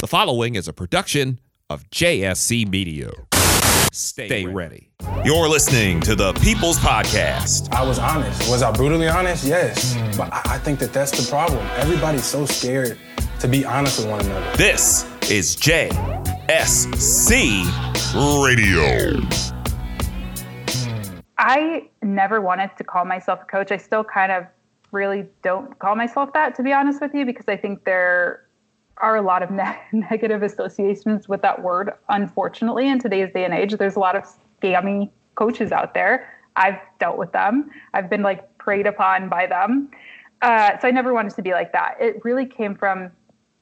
The following is a production of JSC Media. Stay, Stay ready. ready. You're listening to the People's Podcast. I was honest. Was I brutally honest? Yes. Mm. But I think that that's the problem. Everybody's so scared to be honest with one another. This is JSC Radio. I never wanted to call myself a coach. I still kind of really don't call myself that, to be honest with you, because I think there are a lot of ne- negative associations with that word. Unfortunately, in today's day and age, there's a lot of scammy coaches out there. I've dealt with them. I've been like preyed upon by them. Uh, so I never wanted to be like that. It really came from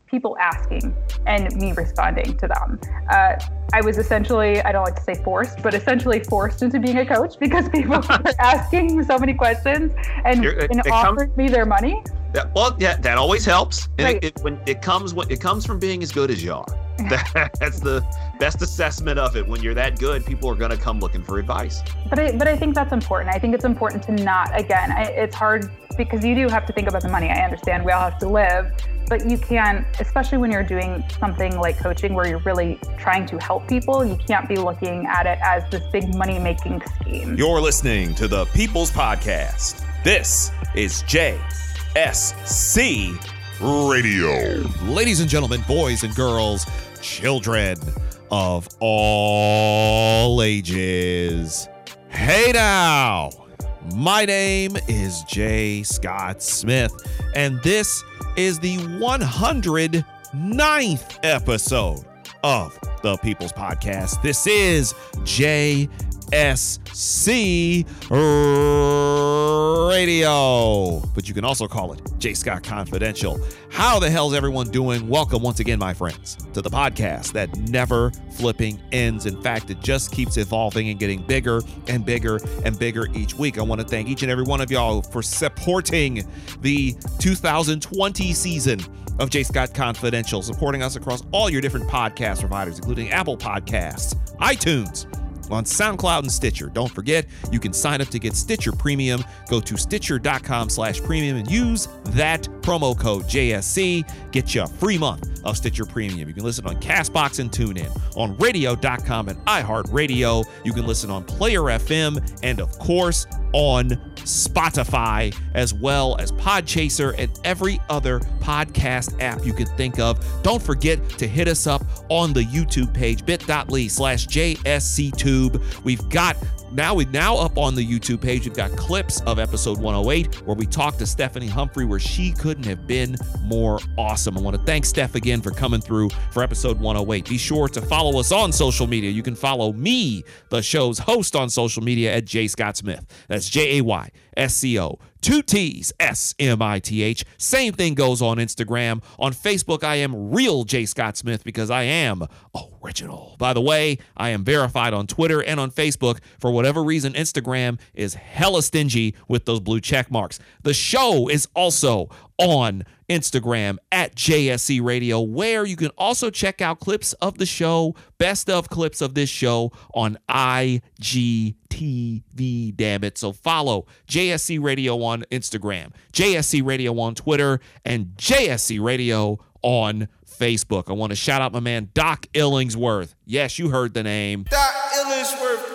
people asking and me responding to them. Uh, I was essentially, I don't like to say forced, but essentially forced into being a coach because people were asking so many questions and, and offered me their money. Yeah, well, yeah, that always helps. And right. it, it, when it comes when it comes from being as good as you are. That's the best assessment of it. When you're that good, people are going to come looking for advice. But I, but I think that's important. I think it's important to not. Again, I, it's hard because you do have to think about the money. I understand we all have to live, but you can't, especially when you're doing something like coaching where you're really trying to help people. You can't be looking at it as this big money making scheme. You're listening to the People's Podcast. This is JSC Radio. Ladies and gentlemen, boys and girls, children of all ages. Hey now! My name is Jay Scott Smith, and this is the 109th episode of the People's Podcast. This is Jay SC Radio. But you can also call it J. Scott Confidential. How the hell's everyone doing? Welcome once again, my friends, to the podcast that never flipping ends. In fact, it just keeps evolving and getting bigger and bigger and bigger each week. I want to thank each and every one of y'all for supporting the 2020 season of J. Scott Confidential, supporting us across all your different podcast providers, including Apple Podcasts, iTunes, on SoundCloud and Stitcher. Don't forget, you can sign up to get Stitcher Premium. Go to stitcher.com slash premium and use that promo code JSC. Get you a free month of Stitcher Premium. You can listen on Castbox and TuneIn, on radio.com and iHeartRadio. You can listen on Player FM and, of course, on Spotify, as well as Podchaser and every other podcast app you could think of. Don't forget to hit us up on the YouTube page, bit.ly slash JSCTube. We've got now we now up on the YouTube page, we've got clips of episode 108 where we talked to Stephanie Humphrey, where she couldn't have been more awesome. I want to thank Steph again for coming through for episode 108. Be sure to follow us on social media. You can follow me, the show's host, on social media at J Scott Smith. That's J A Y S C O two T's, S M I T H. Same thing goes on Instagram. On Facebook, I am real J Scott Smith because I am original. By the way, I am verified on Twitter and on Facebook. For whatever reason, Instagram is hella stingy with those blue check marks. The show is also on Instagram at JSC Radio, where you can also check out clips of the show, best of clips of this show on IGTV. Damn it. So follow JSC Radio on Instagram, JSC Radio on Twitter, and JSC Radio on Facebook. I want to shout out my man, Doc Illingsworth. Yes, you heard the name. Doc Illingsworth.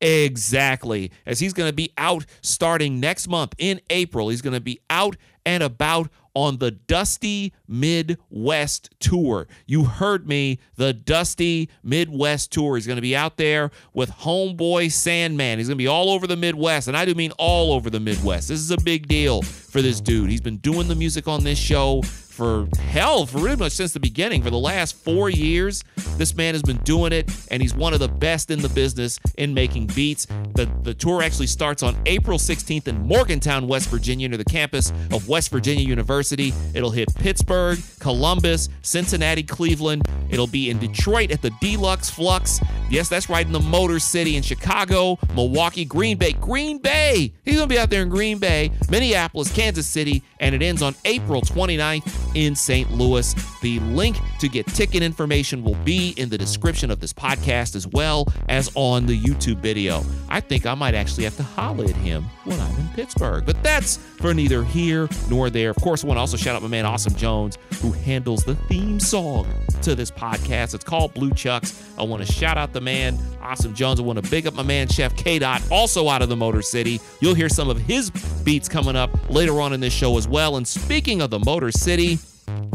Exactly. As he's going to be out starting next month in April. He's going to be out and about on the Dusty Midwest Tour. You heard me, the Dusty Midwest Tour. He's going to be out there with Homeboy Sandman. He's going to be all over the Midwest, and I do mean all over the Midwest. This is a big deal for this dude. He's been doing the music on this show for hell, for pretty much since the beginning. For the last four years, this man has been doing it, and he's one of the best in the business in making beats. The, the tour actually starts on April 16th in Morgantown, West Virginia, near the campus of West Virginia University. It'll hit Pittsburgh, Columbus, Cincinnati, Cleveland. It'll be in Detroit at the Deluxx Fluxx. Yes, that's right in the Motor City in Chicago, Milwaukee, Green Bay. Green Bay! He's going to be out there in Green Bay, Minneapolis, Kansas City, and it ends on April 29th in St. Louis. The link to get ticket information will be in the description of this podcast as well as on the YouTube video. I think I might actually have to holler at him when I'm in Pittsburgh, but that's for neither here nor there. Of course, I want to also shout out my man Awesome Jones, who handles the theme song to this podcast. It's called Blue Chucks. I want to shout out the man, Awesome Jones. I want to big up my man, Chef K. Dot, also out of the Motor City. You'll hear some of his beats coming up later on in this show as well. And speaking of the Motor City,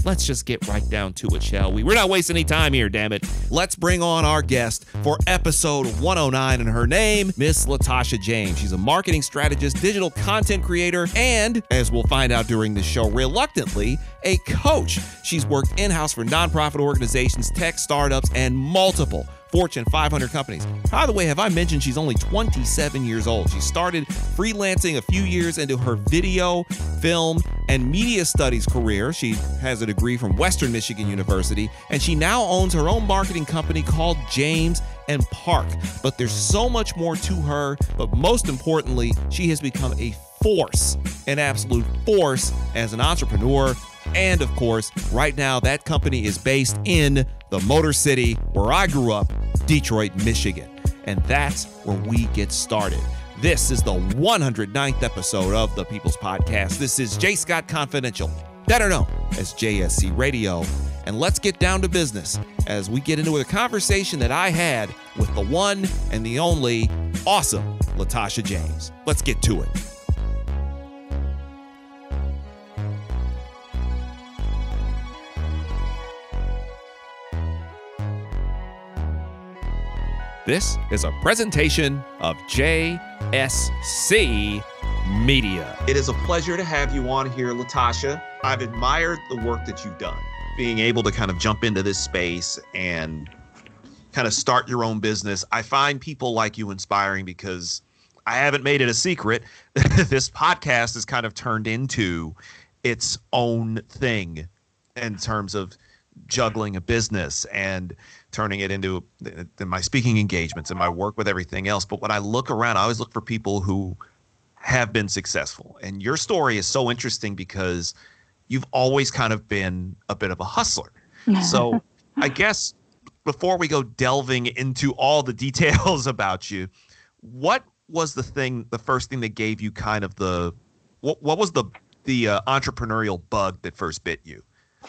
let's just get right down to it, shall we? We're not wasting any time here, damn it. Let's bring on our guest for episode 109, and her name, Miss Latasha James. She's a marketing strategist, digital content creator, and, as we'll find out during this show, reluctantly, a coach. She's worked in house for nonprofit organizations, tech startups, and multiple Fortune 500 companies. By the way, have I mentioned she's only 27 years old? She started freelancing a few years into her video, film, and media studies career. She has a degree from Western Michigan University, and she now owns her own marketing company called James and Park. But there's so much more to her, but most importantly, she has become a force, an absolute force as an entrepreneur. And of course, right now, that company is based in the Motor City where I grew up, Detroit, Michigan. And that's where we get started. This is the 109th episode of the People's Podcast. This is J. Scott Confidential, better known as JSC Radio. And let's get down to business as we get into a conversation that I had with the one and the only awesome Latasha James. Let's get to it. This is a presentation of JSC Media. It is a pleasure to have you on here, Latasha. I've admired the work that you've done, being able to kind of jump into this space and kind of start your own business. I find people like you inspiring because I haven't made it a secret. this podcast has kind of turned into its own thing in terms of juggling a business and turning it into my speaking engagements and my work with everything else. But when I look around, I always look for people who have been successful. And your story is so interesting because you've always kind of been a bit of a hustler. So I guess before we go delving into all the details about you, what was the thing, the first thing that gave you kind of the, what, what was the, the uh, entrepreneurial bug that first bit you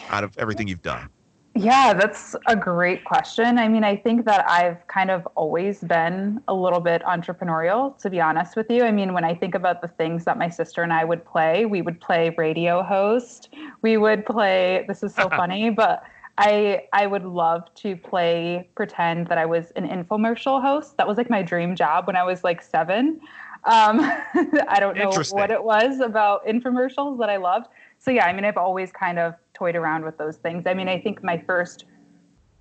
out of everything you've done? Yeah, that's a great question. I mean, I think that I've kind of always been a little bit entrepreneurial, to be honest with you. I mean, when I think about the things that my sister and I would play, we would play radio host. We would play, this is so funny, but I I would love to play pretend that I was an infomercial host. That was like my dream job when I was like 7. Um, I don't know what it was about infomercials that I loved. So yeah, I mean, I've always kind of toyed around with those things. I mean, I think my first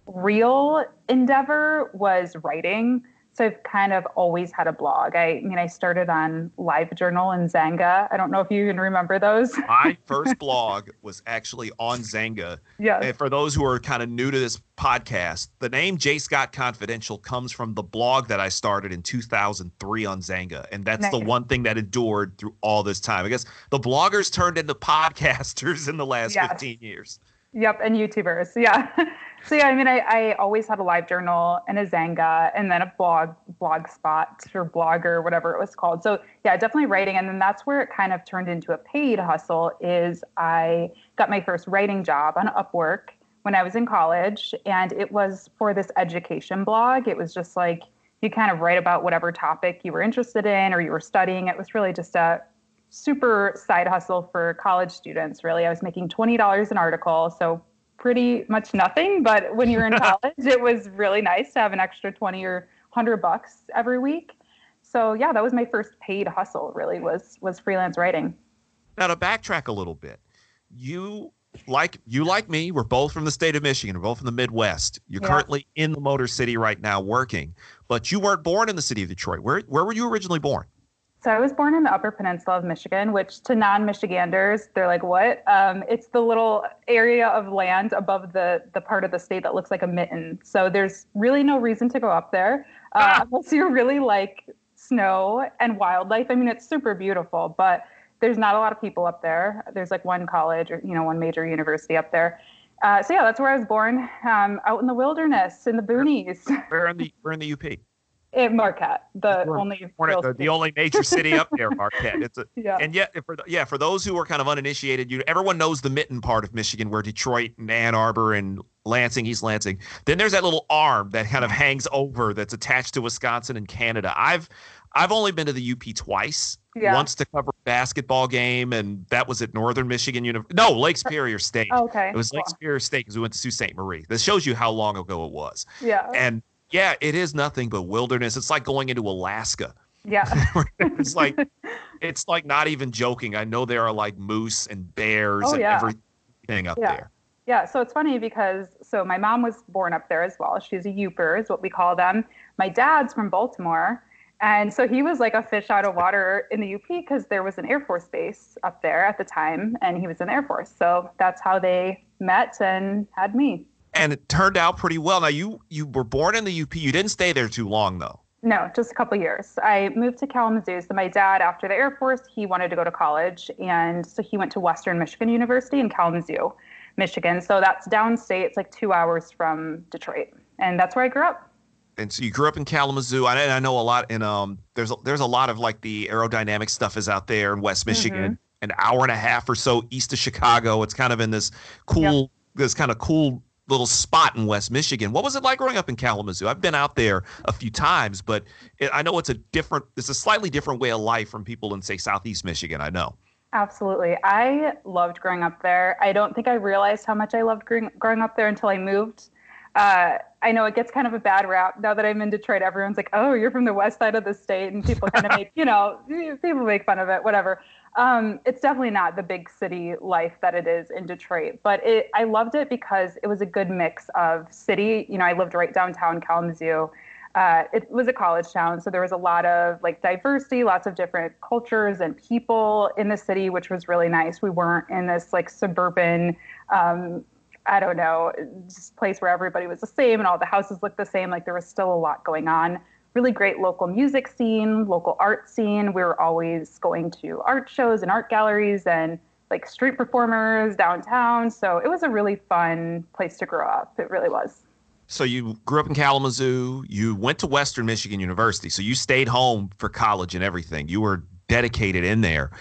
real endeavor was writing. So I've kind of always had a blog. I, I mean, I started on LiveJournal and Xanga. I don't know if you can remember those. My first blog was actually on Xanga. Yeah. And for those who are kind of new to this podcast, the name J. Scott Confidential comes from the blog that I started in 2003 on Xanga, And that's nice. the one thing that endured through all this time. I guess the bloggers turned into podcasters in the last yes. 15 years. Yep. And YouTubers. Yeah. So yeah, I mean, I, I always had a live journal and a Xanga and then a blog, blog spot or blogger, whatever it was called. So yeah, definitely writing. And then that's where it kind of turned into a paid hustle is I got my first writing job on Upwork when I was in college. And it was for this education blog. It was just like, you kind of write about whatever topic you were interested in or you were studying. It was really just a super side hustle for college students, really. I was making $20 an article. So pretty much nothing. But when you're in college, it was really nice to have an extra 20 or 100 bucks every week. So yeah, that was my first paid hustle. Really was was freelance writing. Now to backtrack a little bit, you like you like me, we're both from the state of Michigan. We're both from the Midwest. You're yeah. currently in the Motor City right now working, but you weren't born in the city of Detroit. Where where were you originally born? So I was born in the Upper Peninsula of Michigan, which to non-Michiganders, they're like, "What?" Um, it's the little area of land above the the part of the state that looks like a mitten. So there's really no reason to go up there uh, ah. unless you really like snow and wildlife. I mean, it's super beautiful, but there's not a lot of people up there. There's like one college or you know one major university up there. Uh, so yeah, that's where I was born, um, out in the wilderness in the boonies. Where in the where in the UP? In Marquette, the We're only the, the only major city up there, Marquette. It's a, yeah. and yet for the- yeah for those who are kind of uninitiated you everyone knows the mitten part of michigan where detroit and ann arbor and lansing east lansing then there's that little arm that kind of hangs over that's attached to wisconsin and canada i've i've only been to the up twice Yeah. once to cover a basketball game and that was at northern michigan University. no lake superior state okay. it was lake superior state because we went to sault ste marie this shows you how long ago it was Yeah. and yeah it is nothing but wilderness it's like going into alaska Yeah. it's like it's like not even joking. I know there are like moose and bears Oh, and yeah. everything up Yeah. there. Yeah, so it's funny because so my mom was born up there as well. She's a Yooper, is what we call them. My dad's from Baltimore, and so he was like a fish out of water in the UP because there was an Air Force base up there at the time, and he was in the Air Force. So that's how they met and had me. And it turned out pretty well. Now you you were born in the UP. You didn't stay there too long though. No, just a couple years. I moved to Kalamazoo. So my dad, after the Air Force, he wanted to go to college, and so he went to Western Michigan University in Kalamazoo, Michigan. So that's downstate. It's like two hours from Detroit, and that's where I grew up. And so you grew up in Kalamazoo. I, I know a lot in um there's a, there's a lot of like the aerodynamic stuff is out there in West Michigan. An hour and a half or so east of Chicago. It's kind of in this cool this kind of cool little spot in West Michigan. What was it like growing up in Kalamazoo? I've been out there a few times, but it, I know it's a different it's a slightly different way of life from people in say Southeast Michigan. I know. Absolutely. I loved growing up there. I don't think I realized how much I loved growing, growing up there until I moved. Uh, I know it gets kind of a bad rap now that I'm in Detroit. Everyone's like, "Oh, you're from the west side of the state," and people kind of make, you know, people make fun of it, whatever. Um, it's definitely not the big city life that it is in Detroit, but it, I loved it because it was a good mix of city. You know, I lived right downtown Kalamazoo. Uh, it was a college town, so there was a lot of like diversity, lots of different cultures and people in the city, which was really nice. We weren't in this like suburban, um, I don't know, just place where everybody was the same and all the houses looked the same. Like there was still a lot going on. Really great local music scene, local art scene. We were always going to art shows and art galleries and like street performers downtown. So it was a really fun place to grow up. It really was. So you grew up in Kalamazoo. You went to Western Michigan University. So you stayed home for college and everything. You were dedicated in there.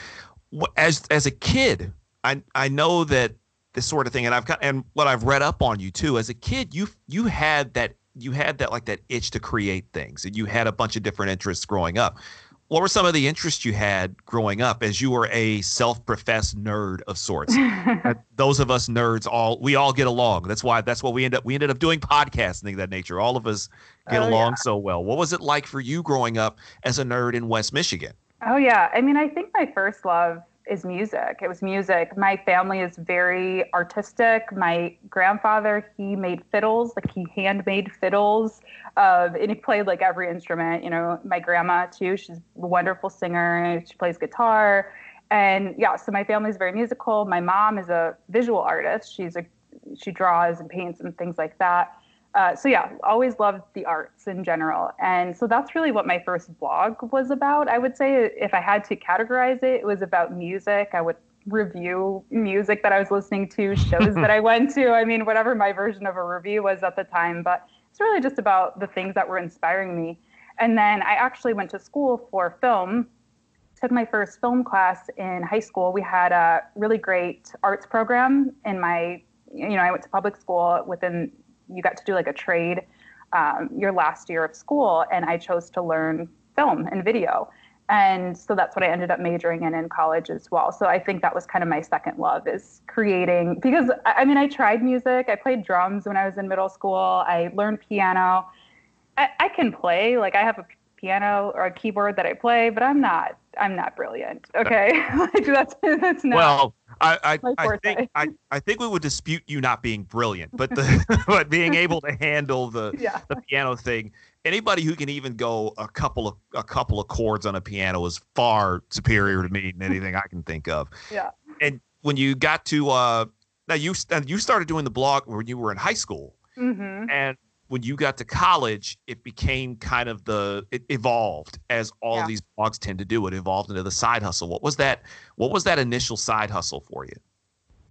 As as a kid, I I know that this sort of thing, and I've got and what I've read up on you too. As a kid, you you had that you had that like that itch to create things, and you had a bunch of different interests growing up. What were some of the interests you had growing up as you were a self-professed nerd of sorts? Those of us nerds all we all get along that's why that's what we end up we ended up doing podcasts and things of that nature all of us get Oh, along yeah. so well what was it like for you growing up as a nerd in west michigan Oh yeah. I mean, I think my first love is music. It was music. My family is very artistic. My grandfather, he made fiddles, like he handmade fiddles. Uh, and he played like every instrument. You know, my grandma too. She's a wonderful singer. She plays guitar. And yeah, so my family's very musical. My mom is a visual artist. She's a she draws and paints and things like that. Uh, so yeah, always loved the arts in general, and so that's really what my first blog was about. I would say if I had to categorize it, it was about music. I would review music that I was listening to, shows that I went to. I mean, whatever my version of a review was at the time, but it's really just about the things that were inspiring me. And then I actually went to school for film. Took my first film class in high school. We had a really great arts program in my you know, I went to public school within, you got to do like a trade um, your last year of school, and I chose to learn film and video. And so that's what I ended up majoring in in college as well. So I think that was kind of my second love is creating, because I mean, I tried music. I played drums when I was in middle school, I learned piano. I, I can play, like, I have a piano or a keyboard that I play, but I'm not. I'm not brilliant. Okay, like that's that's not. well I I, I think I, I think we would dispute you not being brilliant, but the but being able to handle the yeah. the piano thing. Anybody who can even go a couple of a couple of chords on a piano is far superior to me than anything I can think of. Yeah. And when you got to uh now you you started doing the blog when you were in high school, Mm-hmm. and when you got to college, it became kind of the it evolved as all Yeah. these blogs tend to do. It evolved into the side hustle. What was that? What was that initial side hustle for you?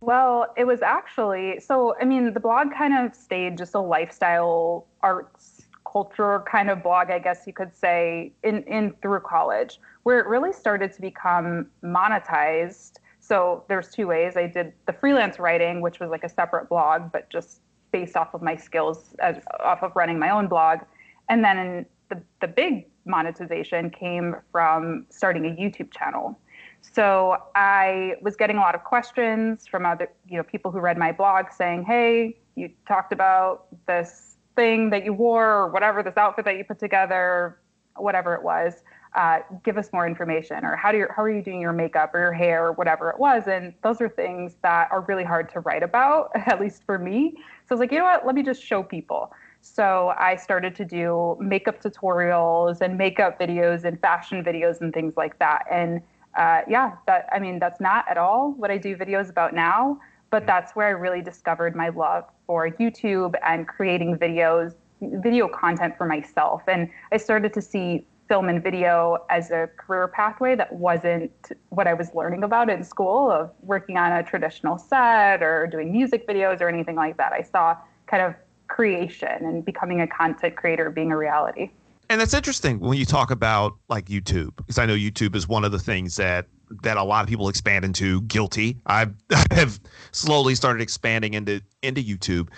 Well, it was actually so. I mean, the blog kind of stayed just a lifestyle arts culture kind of blog, I guess you could say, in, in through college, where it really started to become monetized. So there's two ways. I did the freelance writing, which was like a separate blog, but just based off of my skills as off of running my own blog. And then the, the big monetization came from starting a YouTube channel. So I was getting a lot of questions from other, you know, people who read my blog saying, "Hey, you talked about this thing that you wore or whatever, this outfit that you put together, whatever it was. Uh, give us more information or how do you how are you doing your makeup or your hair or whatever it was? And those are things that are really hard to write about at least for me. So i was like you know what? Let me just show people. So i started to do makeup tutorials and makeup videos and fashion videos and things like that. And uh, yeah that i mean that's not at all what i do videos about now but that's where I really discovered my love for YouTube and creating videos, video content for myself. And I started to see film and video as a career pathway that wasn't what I was learning about in school of working on a traditional set or doing music videos or anything like that. I saw kind of creation and becoming a content creator being a reality. And that's interesting when you talk about like YouTube, because I know YouTube is one of the things that that a lot of people expand into. Guilty. I have slowly started expanding into into YouTube.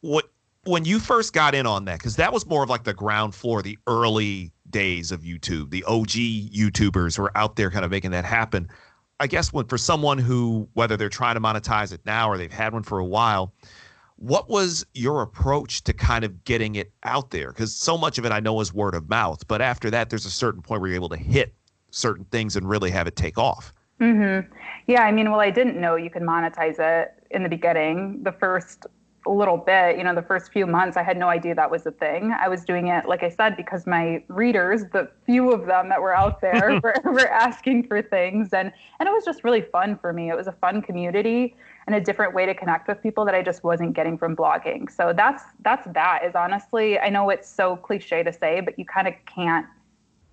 What when you first got in on that, because that was more of like the ground floor, the early days of YouTube. The OG YouTubers were out there kind of making that happen. I guess when for someone who whether they're trying to monetize it now or they've had one for a while, what was your approach to kind of getting it out there? Because so much of it I know is word of mouth, but after that, there's a certain point where you're able to hit certain things and really have it take off. Mm-hmm. Yeah, I mean, well, I didn't know you could monetize it in the beginning. The first little bit, you know, the first few months, I had no idea that was a thing. I was doing it, like I said, because my readers, the few of them that were out there, were, were asking for things, and and it was just really fun for me. It was a fun community and a different way to connect with people that I just wasn't getting from blogging. So that's that's that. Is honestly, I know it's so cliche to say, but you kind of can't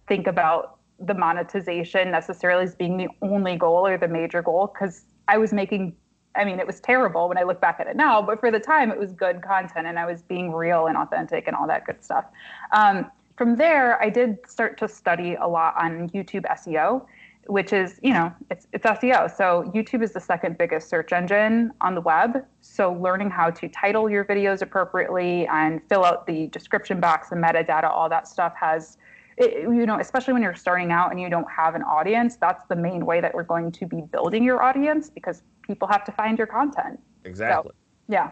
think about the monetization necessarily as being the only goal or the major goal because I was making I mean, it was terrible when I look back at it now, but for the time, it was good content and I was being real and authentic and all that good stuff. Um, from there, I did start to study a lot on YouTube SEO, which is, you know, it's, it's SEO. So YouTube is the second biggest search engine on the web. So learning how to title your videos appropriately and fill out the description box and metadata, all that stuff has it, you know, especially when you're starting out and you don't have an audience, that's the main way that we're going to be building your audience because people have to find your content. Exactly. So, yeah.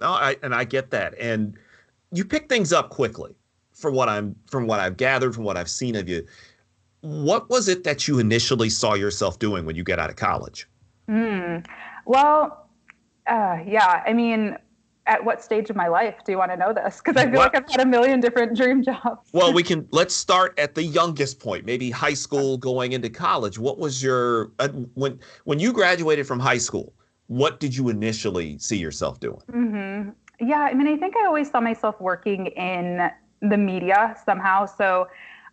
No, I and I get that. And you pick things up quickly from what I'm from what I've gathered, from what I've seen of you. What was it that you initially saw yourself doing when you get out of college? Mm, well, uh, yeah, I mean, at what stage of my life do you want to know this? Because I feel what? like I've had a million different dream jobs. well, we can let's start at the youngest point, maybe high school going into college. What was your uh, when when you graduated from high school? What did you initially see yourself doing? Mm-hmm. Yeah, I mean, I think I always saw myself working in the media somehow. So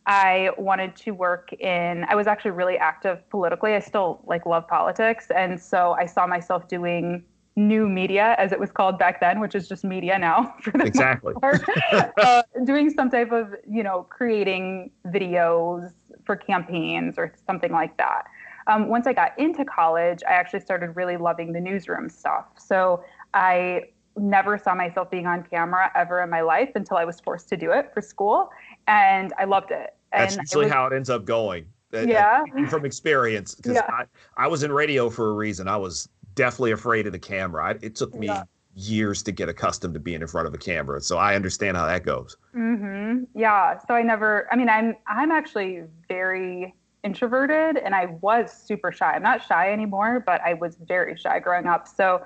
I wanted to work in. I was actually really active politically. I still like love politics, and so I saw myself doing new media, as it was called back then, which is just media now. For the exactly. uh, doing some type of, you know, creating videos for campaigns or something like that. Um, once I got into college, I actually started really loving the newsroom stuff. So I never saw myself being on camera ever in my life until I was forced to do it for school, and I loved it. That's usually was, how it ends up going. Yeah. from experience, because yeah. I, I was in radio for a reason. I was definitely afraid of the camera. I, it took me yeah. years to get accustomed to being in front of a camera, so I understand how that goes. Mm-hmm. Yeah. So I never. I mean, I'm I'm actually very introverted, and I was super shy. I'm not shy anymore, but I was very shy growing up. So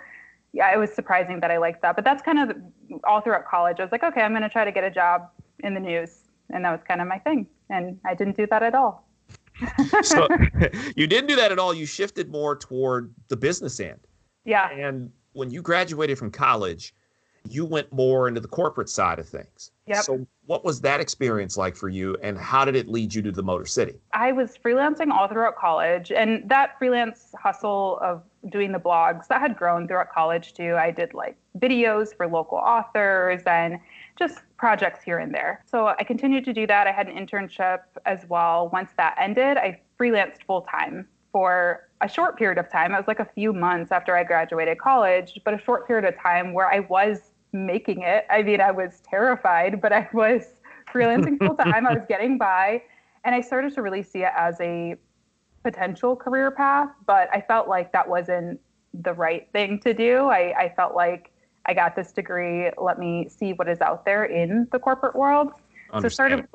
yeah, it was surprising that I liked that. But that's kind of all throughout college. I was like, okay, I'm going to try to get a job in the news, and that was kind of my thing. And I didn't do that at all so you didn't do that at all. You shifted more toward the business end. Yeah. And when you graduated from college, you went more into the corporate side of things. Yep. So what was that experience like for you and how did it lead you to the Motor City? I was freelancing all throughout college and that freelance hustle of doing the blogs that had grown throughout college too. I did like videos for local authors and just projects here and there. So I continued to do that. I had an internship as well. Once that ended, I freelanced full time for a short period of time. It was like a few months after I graduated college, but a short period of time where I was making it. I mean, I was terrified, but I was freelancing full time. I was getting by. And I started to really see it as a potential career path, but I felt like that wasn't the right thing to do. I, I felt like I got this degree. Let me see what is out there in the corporate world. So started,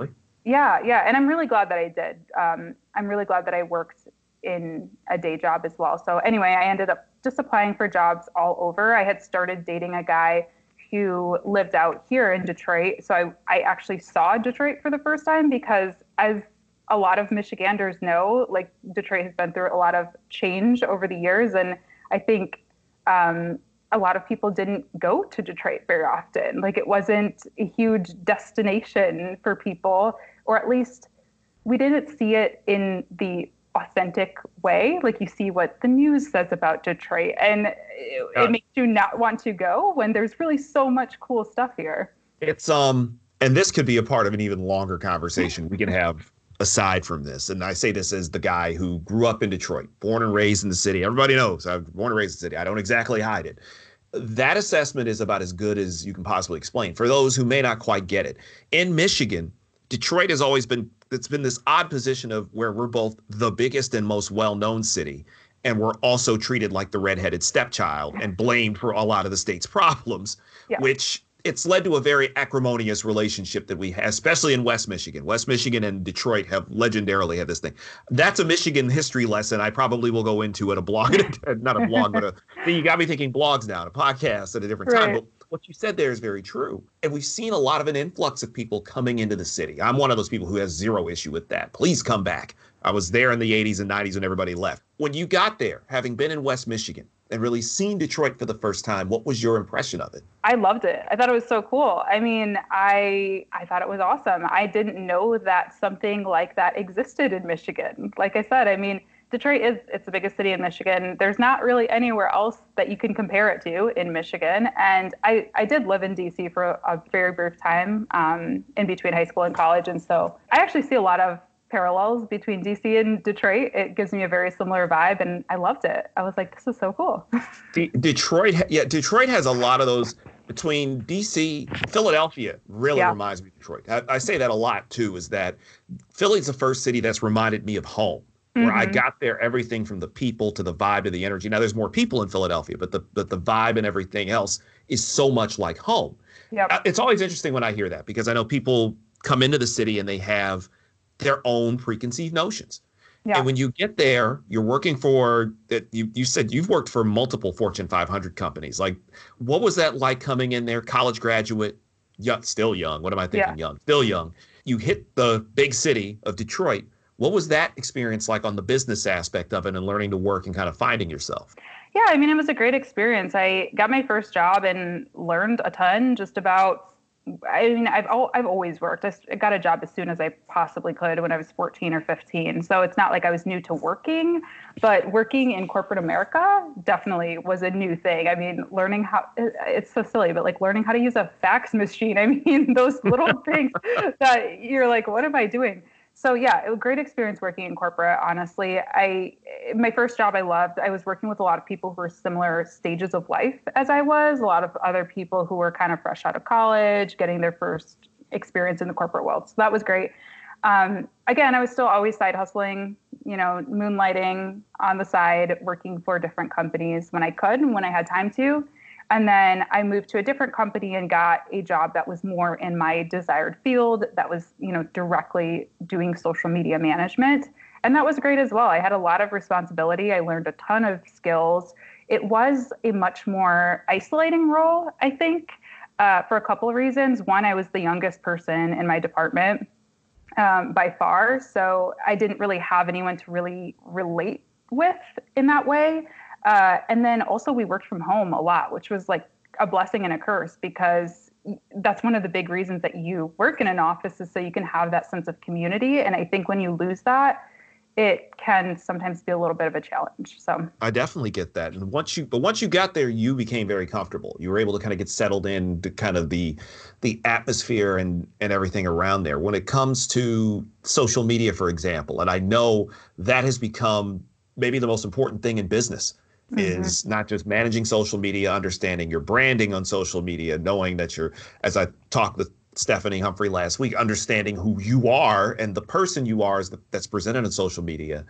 yeah, yeah, and I'm really glad that I did. Um, I'm really glad that I worked in a day job as well. So anyway, I ended up just applying for jobs all over. I had started dating a guy who lived out here in Detroit. So I, I actually saw Detroit for the first time because as a lot of Michiganders know, like Detroit has been through a lot of change over the years. And I think um, a lot of people didn't go to Detroit very often. Like it wasn't a huge destination for people, or at least we didn't see it in the authentic way. Like you see what the news says about Detroit, and it, it makes you not want to go when there's really so much cool stuff here. It's um, and this could be a part of an even longer conversation we can have aside from this. And I say this as the guy who grew up in Detroit, born and raised in the city. Everybody knows I was born and raised in the city. I don't exactly hide it. That assessment is about as good as you can possibly explain. For those who may not quite get it, in Michigan, Detroit has always been it's been this odd position of where we're both the biggest and most well-known city and we're also treated like the redheaded stepchild and blamed for a lot of the state's problems yeah. which it's led to a very acrimonious relationship that we have, especially in West Michigan. West Michigan and Detroit have legendarily had this thing. That's a Michigan history lesson I probably will go into at a blog, not a blog, but a, you got me thinking blogs now, a podcast at a different right. time. But what you said there is very true. And we've seen a lot of an influx of people coming into the city. I'm one of those people who has zero issue with that. Please come back. I was there in the 80s and 90s when everybody left. When you got there, having been in West Michigan and really seen Detroit for the first time, what was your impression of it? I loved it. I thought it was so cool. I mean, I I thought it was awesome. I didn't know that something like that existed in Michigan. Like I said, I mean, Detroit is it's the biggest city in Michigan. There's not really anywhere else that you can compare it to in Michigan. And I, I did live in DC for a very brief time um, in between high school and college. And so I actually see a lot of parallels between DC and Detroit. It gives me a very similar vibe, and I loved it. I was like, this is so cool. Detroit, yeah, Detroit has a lot of those between DC, Philadelphia really yeah. reminds me of Detroit. I, I, say that a lot too. Is that Philly's the first city that's reminded me of home where mm-hmm. I got there everything from the people to the vibe to the energy. Now there's more people in Philadelphia, but the but the vibe and everything else is so much like home. Yep. Uh, it's always interesting when I hear that because I know people come into the city and they have their own preconceived notions. Yeah. And when you get there, you're working for that you you said you've worked for multiple Fortune 500 companies. Like what was that like coming in there college graduate, young, still young. What am I thinking yeah. young? Still young. You hit the big city of Detroit what was that experience like on the business aspect of it and learning to work and kind of finding yourself? Yeah, I mean, it was a great experience. I got my first job and learned a ton just about. I mean, I've I've always worked. I got a job as soon as I possibly could when I was 14 or 15. So it's not like I was new to working, but working in corporate America definitely was a new thing. I mean, learning how it's so silly, but like learning how to use a fax machine. I mean, those little things that you're like, what am I doing? So yeah, it was a great experience working in corporate. Honestly, I my first job I loved. I was working with a lot of people who were similar stages of life as I was. A lot of other people who were kind of fresh out of college, getting their first experience in the corporate world. So that was great. Um, again, I was still always side hustling, you know, moonlighting on the side, working for different companies when I could and when I had time to. And then I moved to a different company and got a job that was more in my desired field, that was, you know, directly doing social media management. And that was great as well. I had a lot of responsibility. I learned a ton of skills. It was a much more isolating role, I think, uh, for a couple of reasons. One, I was the youngest person in my department um, by far. So I didn't really have anyone to really relate with in that way. Uh, and then also we worked from home a lot, which was like a blessing and a curse because that's one of the big reasons that you work in an office is so you can have that sense of community. And I think when you lose that, it can sometimes be a little bit of a challenge. So I definitely get that. And once you but once you got there, you became very comfortable. You were able to kind of get settled in to kind of the the atmosphere and and everything around there. When it comes to social media, for example, and I know that has become maybe the most important thing in business mm-hmm. is not just managing social media, understanding your branding on social media, knowing that you're as I talked with Stephanie Humphrey last week, understanding who you are and the person you are is the, that's presented on social media.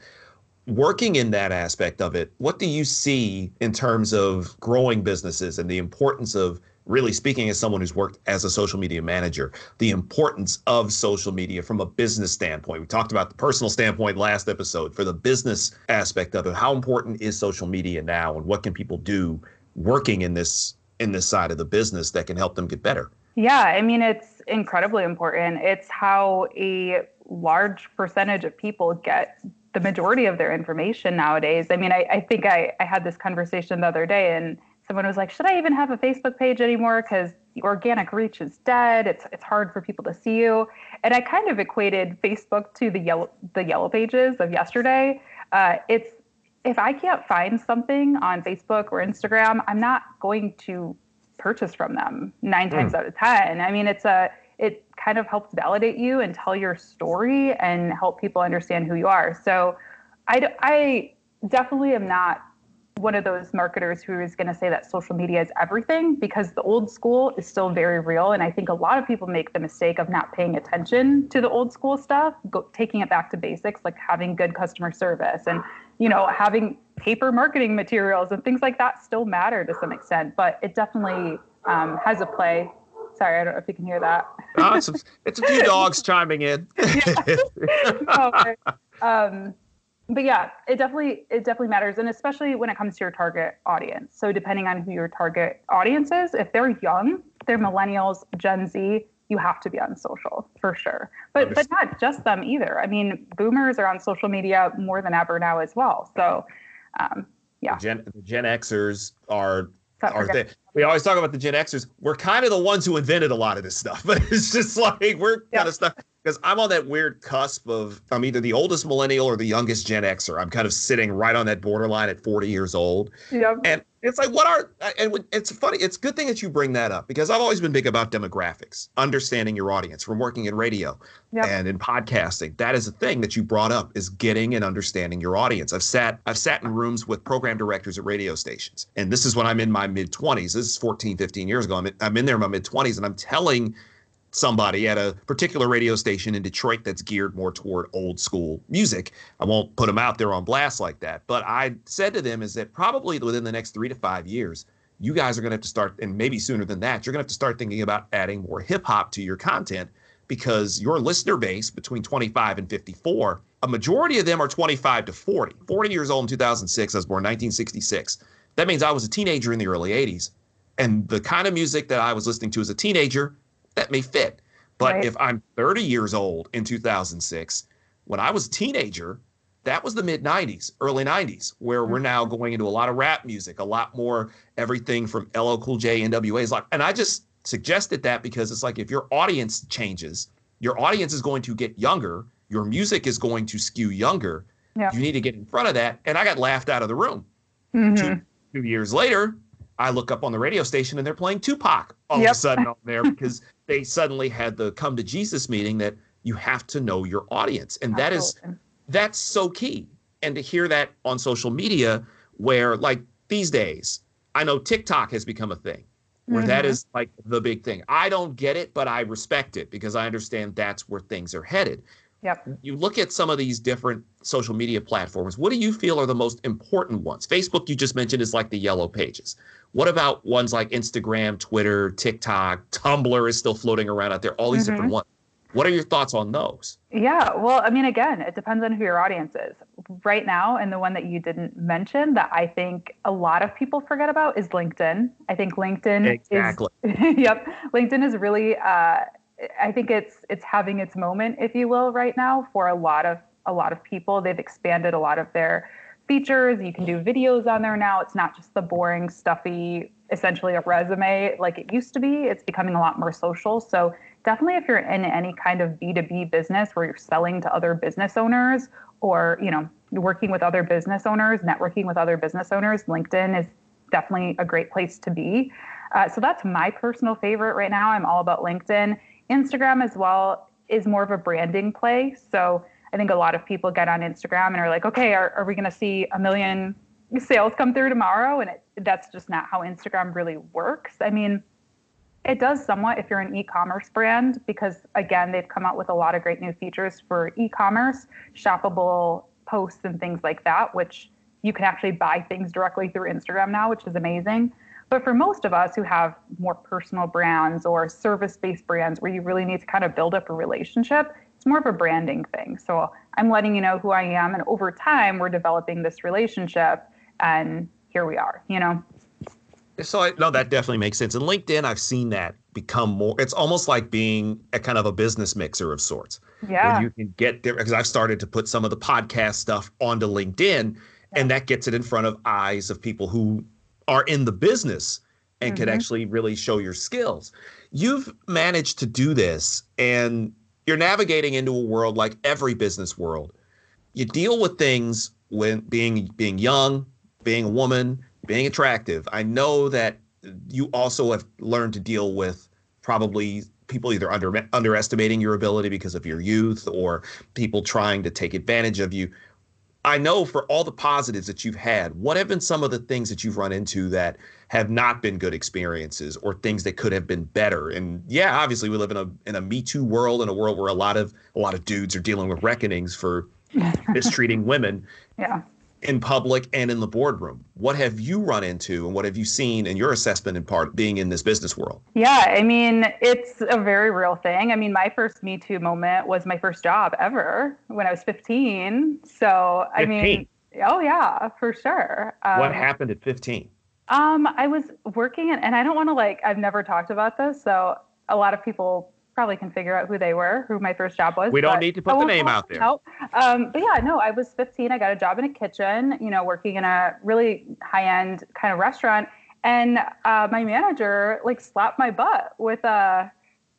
Working in that aspect of it, what do you see in terms of growing businesses and the importance of really speaking as someone who's worked as a social media manager, the importance of social media from a business standpoint? We talked about the personal standpoint last episode. For the business aspect of it, how important is social media now and what can people do working in this in this side of the business that can help them get better? Yeah, I mean, it's incredibly important. It's how a large percentage of people get the majority of their information nowadays. I mean, I, I think I, I had this conversation the other day and someone was like, should I even have a Facebook page anymore? Because the organic reach is dead. It's it's hard for people to see you. And I kind of equated Facebook to the yellow the yellow pages of yesterday. Uh, it's if I can't find something on Facebook or Instagram, I'm not going to purchase from them nine mm. times out of ten. I mean, it's a it kind of helps validate you and tell your story and help people understand who you are. So, I I definitely am not one of those marketers who is going to say that social media is everything because the old school is still very real. And i think a lot of people make the mistake of not paying attention to the old school stuff go, taking it back to basics like having good customer service and you know having paper marketing materials and things like that still matter to some extent. But it definitely um, has a play. Sorry i don't know if you can hear that. Oh, it's, a, it's a few dogs chiming in. Oh, um, but yeah, it definitely it definitely matters, and especially when it comes to your target audience. So depending on who your target audience is, if they're young, they're millennials, Gen Z, you have to be on social for sure. But but not just them either. I mean, boomers are on social media more than ever now as well. So um, yeah, the Gen, the Gen Xers are are they, we always talk about the Gen Xers. We're kind of the ones who invented a lot of this stuff, but it's just like we're kind of stuck because I'm on that weird cusp of I'm either the oldest millennial or the youngest Gen Xer. I'm kind of sitting right on that borderline at 40 years old. Yep. And it's like, what are and it's funny. It's a good thing that you bring that up because I've always been big about demographics, understanding your audience from working in radio yep. and in podcasting. That is a thing that you brought up is getting and understanding your audience. I've sat I've sat in rooms with program directors at radio stations, and this is when I'm in my mid 20s. This is 14, 15 years ago. I'm in, I'm in there in my mid 20s, and I'm telling somebody at a particular radio station in Detroit that's geared more toward old school music. I won't put them out there on blast like that, but I said to them is that probably within the next 3 to 5 years you guys are going to have to start and maybe sooner than that you're going to have to start thinking about adding more hip hop to your content because your listener base between 25 and 54 a majority of them are 25 to 40 40 years old in 2006 i was born 1966 that means i was a teenager in the early 80s and the kind of music that i was listening to as a teenager that may fit. But right. if I'm 30 years old in 2006, when I was a teenager, that was the mid 90s, early 90s, where we're now mm-hmm. going into a lot of rap music, a lot more everything from LL Cool J, NWA's like, and I just suggested that because it's like if your audience changes, your audience is going to get younger, your music is going to skew younger. Yeah. You need to get in front of that. And I got laughed out of the room. Mm-hmm. Two, two years later, I look up on the radio station and they're playing Tupac all yep. of a sudden on there because they suddenly had the come to Jesus meeting that you have to know your audience. And that is that's so key. And to hear that on social media where like these days, I know TikTok has become a thing where mm-hmm. that is like the big thing. I don't get it, but I respect it because I understand that's where things are headed. Yep. You look at some of these different social media platforms. What do you feel are the most important ones? Facebook, you just mentioned, is like the yellow pages. What about ones like Instagram, Twitter, TikTok, Tumblr is still floating around out there, all these mm-hmm. different ones. What are your thoughts on those? Yeah, well, I mean, again, it depends on who your audience is. Right now, and the one that you didn't mention that I think a lot of people forget about is LinkedIn. I think LinkedIn exactly. is, yep, LinkedIn is really, uh, I think it's it's having its moment, if you will, right now for a lot of a lot of people. They've expanded a lot of their features. You can do videos on there now. It's not just the boring, stuffy, essentially a resume like it used to be. It's becoming a lot more social. So definitely if you're in any kind of B2B business where you're selling to other business owners or you know working with other business owners, networking with other business owners, LinkedIn is definitely a great place to be. Uh, so that's my personal favorite right now. I'm all about LinkedIn. Instagram as well is more of a branding play. So I think a lot of people get on Instagram and are like, okay, are, are we going to see a million sales come through tomorrow? And it, that's just not how Instagram really works. I mean, it does somewhat if you're an e-commerce brand because again, they've come out with a lot of great new features for e-commerce, shoppable posts and things like that, which you can actually buy things directly through Instagram now, which is amazing. But for most of us who have more personal brands or service based brands where you really need to kind of build up a relationship, it's more of a branding thing. So I'm letting you know who I am. And over time, we're developing this relationship. And here we are, you know? So I, no, that definitely makes sense. And LinkedIn, I've seen that become more. It's almost like being a kind of a business mixer of sorts. Yeah. Where you can get there because I've started to put some of the podcast stuff onto LinkedIn, yeah. and that gets it in front of eyes of people who are in the business and mm-hmm. can actually really show your skills. You've managed to do this, and you're navigating into a world like every business world. You deal with things when being being young, being a woman, being attractive. I know that you also have learned to deal with probably people either under underestimating your ability because of your youth or people trying to take advantage of you. I know for all the positives that you've had, what have been some of the things that you've run into that have not been good experiences or things that could have been better? And yeah, obviously we live in a in a Me Too world, in a world where a lot of a lot of dudes are dealing with reckonings for mistreating women. Yeah in public and in the boardroom. What have you run into and what have you seen in your assessment in part being in this business world? Yeah, I mean, it's a very real thing. I mean, my first Me Too moment was my first job ever when I was 15. So, 15. I mean, oh, yeah, for sure. Um, what happened at 15? Um, I was working, and I don't want to like, I've never talked about this. So, a lot of people probably can figure out who they were, who my first job was. We don't need to put the name out there. Um, but yeah, no, I was 15. I got a job in a kitchen, you know, working in a really high end kind of restaurant. And uh, my manager like slapped my butt with a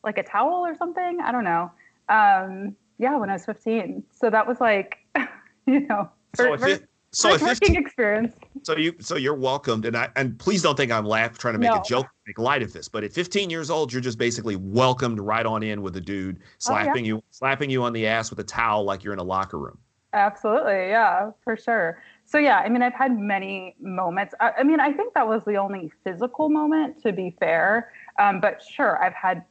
like a towel or something. I don't know. Um, yeah, when I was 15. So that was like, you know, so for, it, so working experience. So you so you're welcomed, and I and please don't think I'm laughing trying to make no. a joke, make light of this. But at 15 years old, you're just basically welcomed right on in with a dude slapping oh, yeah. you slapping you on the ass with a towel like you're in a locker room. Absolutely, yeah, for sure. So yeah, I mean, I've had many moments. I, I mean, I think that was the only physical moment, to be fair. Um, but sure, I've had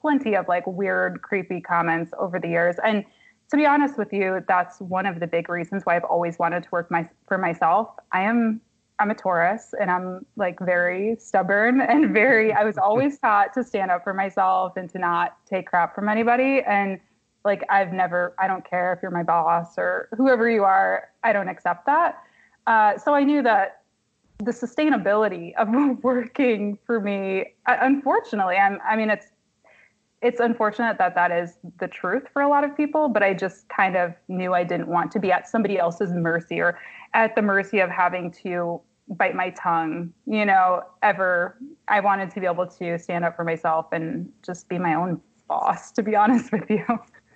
plenty of like weird, creepy comments over the years, and to be honest with you, that's one of the big reasons why I've always wanted to work my for myself. I am I'm a Taurus and I'm like very stubborn and very I was always taught to stand up for myself and to not take crap from anybody and like I've never I don't care if you're my boss or whoever you are, I don't accept that. Uh, so I knew that the sustainability of working for me unfortunately I'm I mean it's it's unfortunate that that is the truth for a lot of people, but I just kind of knew I didn't want to be at somebody else's mercy or at the mercy of having to bite my tongue, you know, ever. I wanted to be able to stand up for myself and just be my own boss, to be honest with you.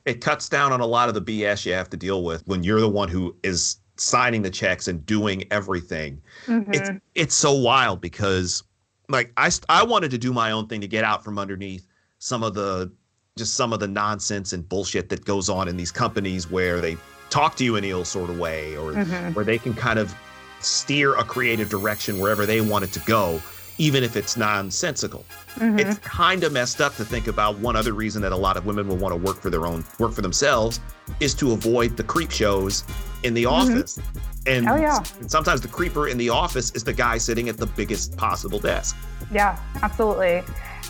It cuts down on a lot of the BS you have to deal with when you're the one who is signing the checks and doing everything. Mm-hmm. It's it's so wild because like I I wanted to do my own thing to get out from underneath some of the just some of the nonsense and bullshit that goes on in these companies where they talk to you in a ill sort of way or mm-hmm. where they can kind of steer a creative direction wherever they want it to go even if it's nonsensical mm-hmm. it's kind of messed up to think about one other reason that a lot of women will want to work for their own work for themselves is to avoid the creep shows in the mm-hmm. office and, oh, yeah. and sometimes the creeper in the office is the guy sitting at the biggest possible desk yeah absolutely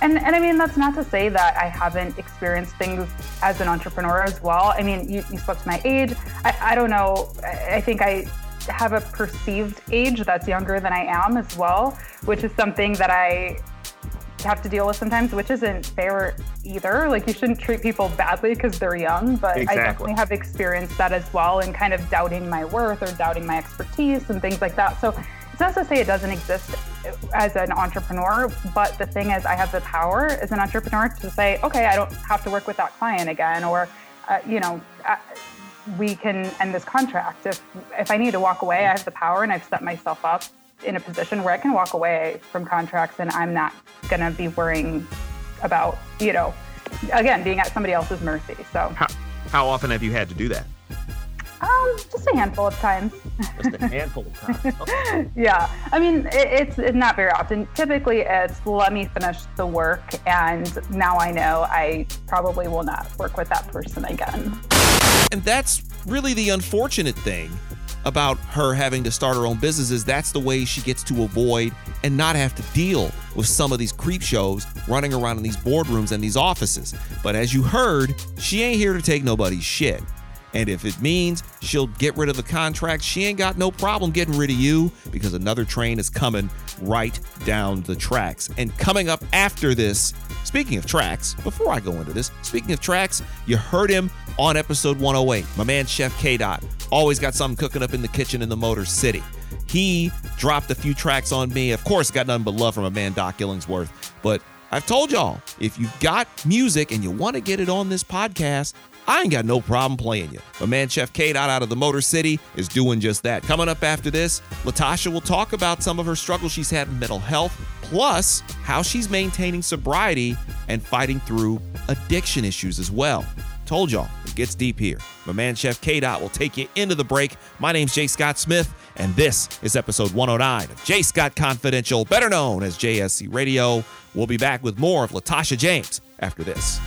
and and I mean that's not to say that I haven't experienced things as an entrepreneur as well. I mean, you, you spoke to my age. I, I don't know. I think I have a perceived age that's younger than I am as well, which is something that I have to deal with sometimes, which isn't fair either. Like you shouldn't treat people badly because they're young, but exactly. I definitely have experienced that as well and kind of doubting my worth or doubting my expertise and things like that. So it's not to say it doesn't exist as an entrepreneur, but the thing is, I have the power as an entrepreneur to say, okay, I don't have to work with that client again, or, uh, you know, uh, we can end this contract. If if I need to walk away, I have the power and I've set myself up in a position where I can walk away from contracts and I'm not going to be worrying about, you know, again, being at somebody else's mercy. So, how, how often have you had to do that? Um, just a handful of times. Just a handful of times. Okay. yeah, I mean, it, it's, it's not very often. Typically, it's let me finish the work, and now I know I probably will not work with that person again. And that's really the unfortunate thing about her having to start her own business is that's the way she gets to avoid and not have to deal with some of these creep shows running around in these boardrooms and these offices. But as you heard, she ain't here to take nobody's shit. And if it means she'll get rid of the contract, she ain't got no problem getting rid of you because another train is coming right down the tracks. And coming up after this, speaking of tracks, before I go into this, speaking of tracks, you heard him on episode 108. My man, Chef K. Dot, always got something cooking up in the kitchen in the Motor City. He dropped a few tracks on me. Of course, got nothing but love from a man, Doc Illingsworth. But I've told y'all, if you've got music and you want to get it on this podcast, I ain't got no problem playing you. My man Chef K Dot out of the Motor City is doing just that. Coming up after this, Latasha will talk about some of her struggles she's had with mental health, plus how she's maintaining sobriety and fighting through addiction issues as well. Told y'all, it gets deep here. My man Chef K Dot will take you into the break. My name's Jay Scott Smith, and this is episode 109 of Jay Scott Confidential, better known as JSC Radio. We'll be back with more of Latasha James after this.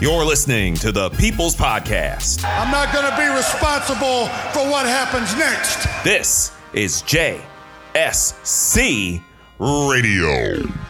You're listening to the People's Podcast. I'm not going to be responsible for what happens next. This is JSC Radio.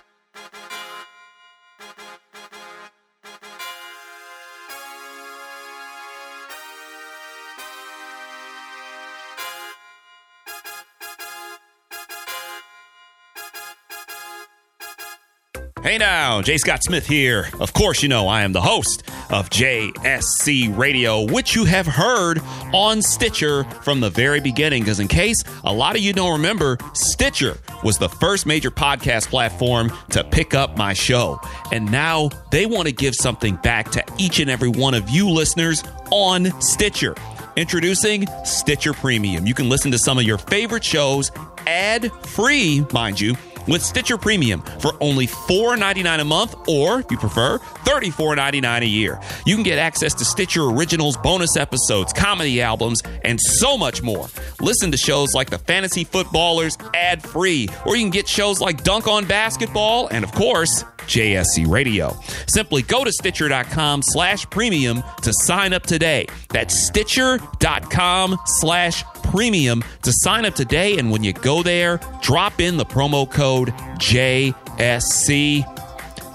Hey now, Jay Scott Smith here. Of course, you know I am the host of JSC Radio, which you have heard on Stitcher from the very beginning. Because, in case a lot of you don't remember, Stitcher was the first major podcast platform to pick up my show. And now they want to give something back to each and every one of you listeners on Stitcher. Introducing Stitcher Premium. You can listen to some of your favorite shows ad free, mind you with Stitcher Premium for only $4.99 a month, or if you prefer, $34.99 a year. You can get access to Stitcher Originals, bonus episodes, comedy albums, and so much more. Listen to shows like The Fantasy Footballers ad free, or you can get shows like Dunk on Basketball, and of course, JSC Radio. Simply go to Stitcher.com slash premium to sign up today. That's Stitcher.com slash premium to sign up today. And when you go there, drop in the promo code JSC.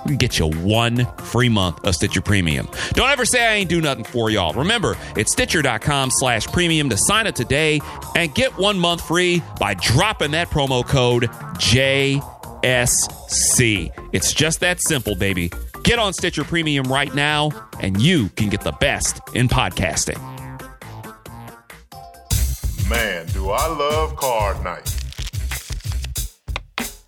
We can get you one free month of Stitcher Premium. Don't ever say I ain't do nothing for y'all. Remember, it's Stitcher.com slash premium to sign up today and get one month free by dropping that promo code JSC. It's just that simple, baby. Get on Stitcher Premium right now, and you can get the best in podcasting. Man, do I love card night.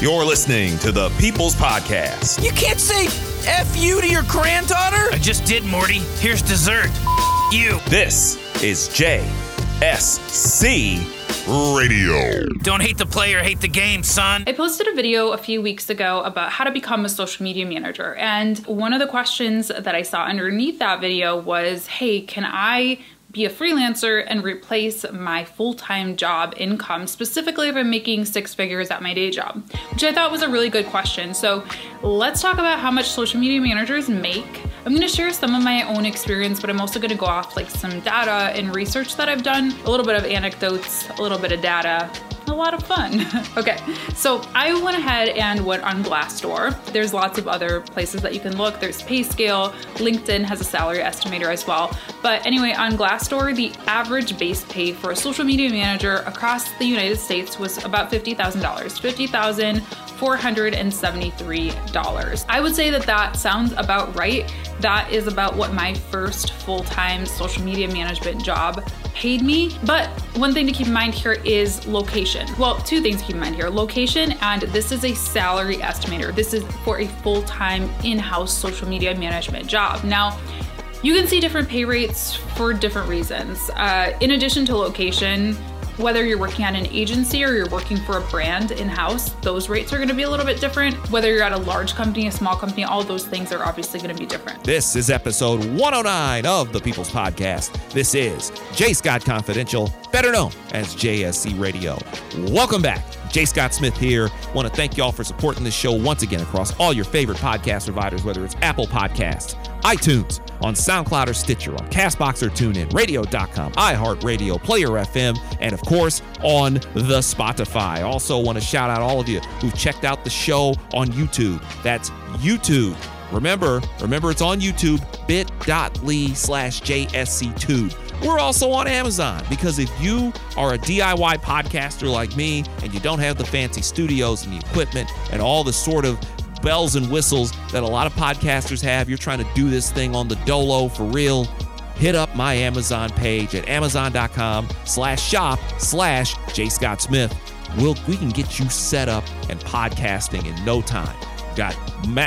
You're listening to the People's Podcast. You can't say F you to your granddaughter? I just did, Morty. Here's dessert. you. This is JSC Radio. Don't hate the player, hate the game, son. I posted a video a few weeks ago about how to become a social media manager. And one of the questions that I saw underneath that video was hey, can I be a freelancer and replace my full time job income, specifically if I'm making six figures at my day job, which I thought was a really good question. So let's talk about how much social media managers make. I'm gonna share some of my own experience, but I'm also gonna go off like some data and research that I've done, a little bit of anecdotes, a little bit of data, a lot of fun. okay, so I went ahead and went on Glassdoor. There's lots of other places that you can look. There's PayScale, LinkedIn has a salary estimator as well. But anyway, on Glassdoor, the average base pay for a social media manager across the United States was about $50,000. $50,000 $473. I would say that that sounds about right. That is about what my first full time social media management job paid me. But one thing to keep in mind here is location. Well, two things to keep in mind here location, and this is a salary estimator. This is for a full time in house social media management job. Now, you can see different pay rates for different reasons. Uh, in addition to location, whether you're working at an agency or you're working for a brand in house, those rates are going to be a little bit different. Whether you're at a large company, a small company, all those things are obviously going to be different. This is episode 109 of the People's Podcast. This is J. Scott Confidential, better known as JSC Radio. Welcome back. J. Scott Smith here. Want to thank y'all for supporting this show once again across all your favorite podcast providers, whether it's Apple Podcasts, iTunes, on SoundCloud or Stitcher, on Castbox or TuneIn, Radio.com, iHeartRadio, Player FM, and of course on the Spotify. Also, want to shout out all of you who've checked out the show on YouTube. That's YouTube. Remember, remember it's on YouTube, bit.ly slash JSC2. We're also on Amazon because if you are a DIY podcaster like me and you don't have the fancy studios and the equipment and all the sort of bells and whistles that a lot of podcasters have. You're trying to do this thing on the dolo for real. Hit up my Amazon page at amazon.com slash shop slash J. Scott Smith. We'll, we can get you set up and podcasting in no time. Got,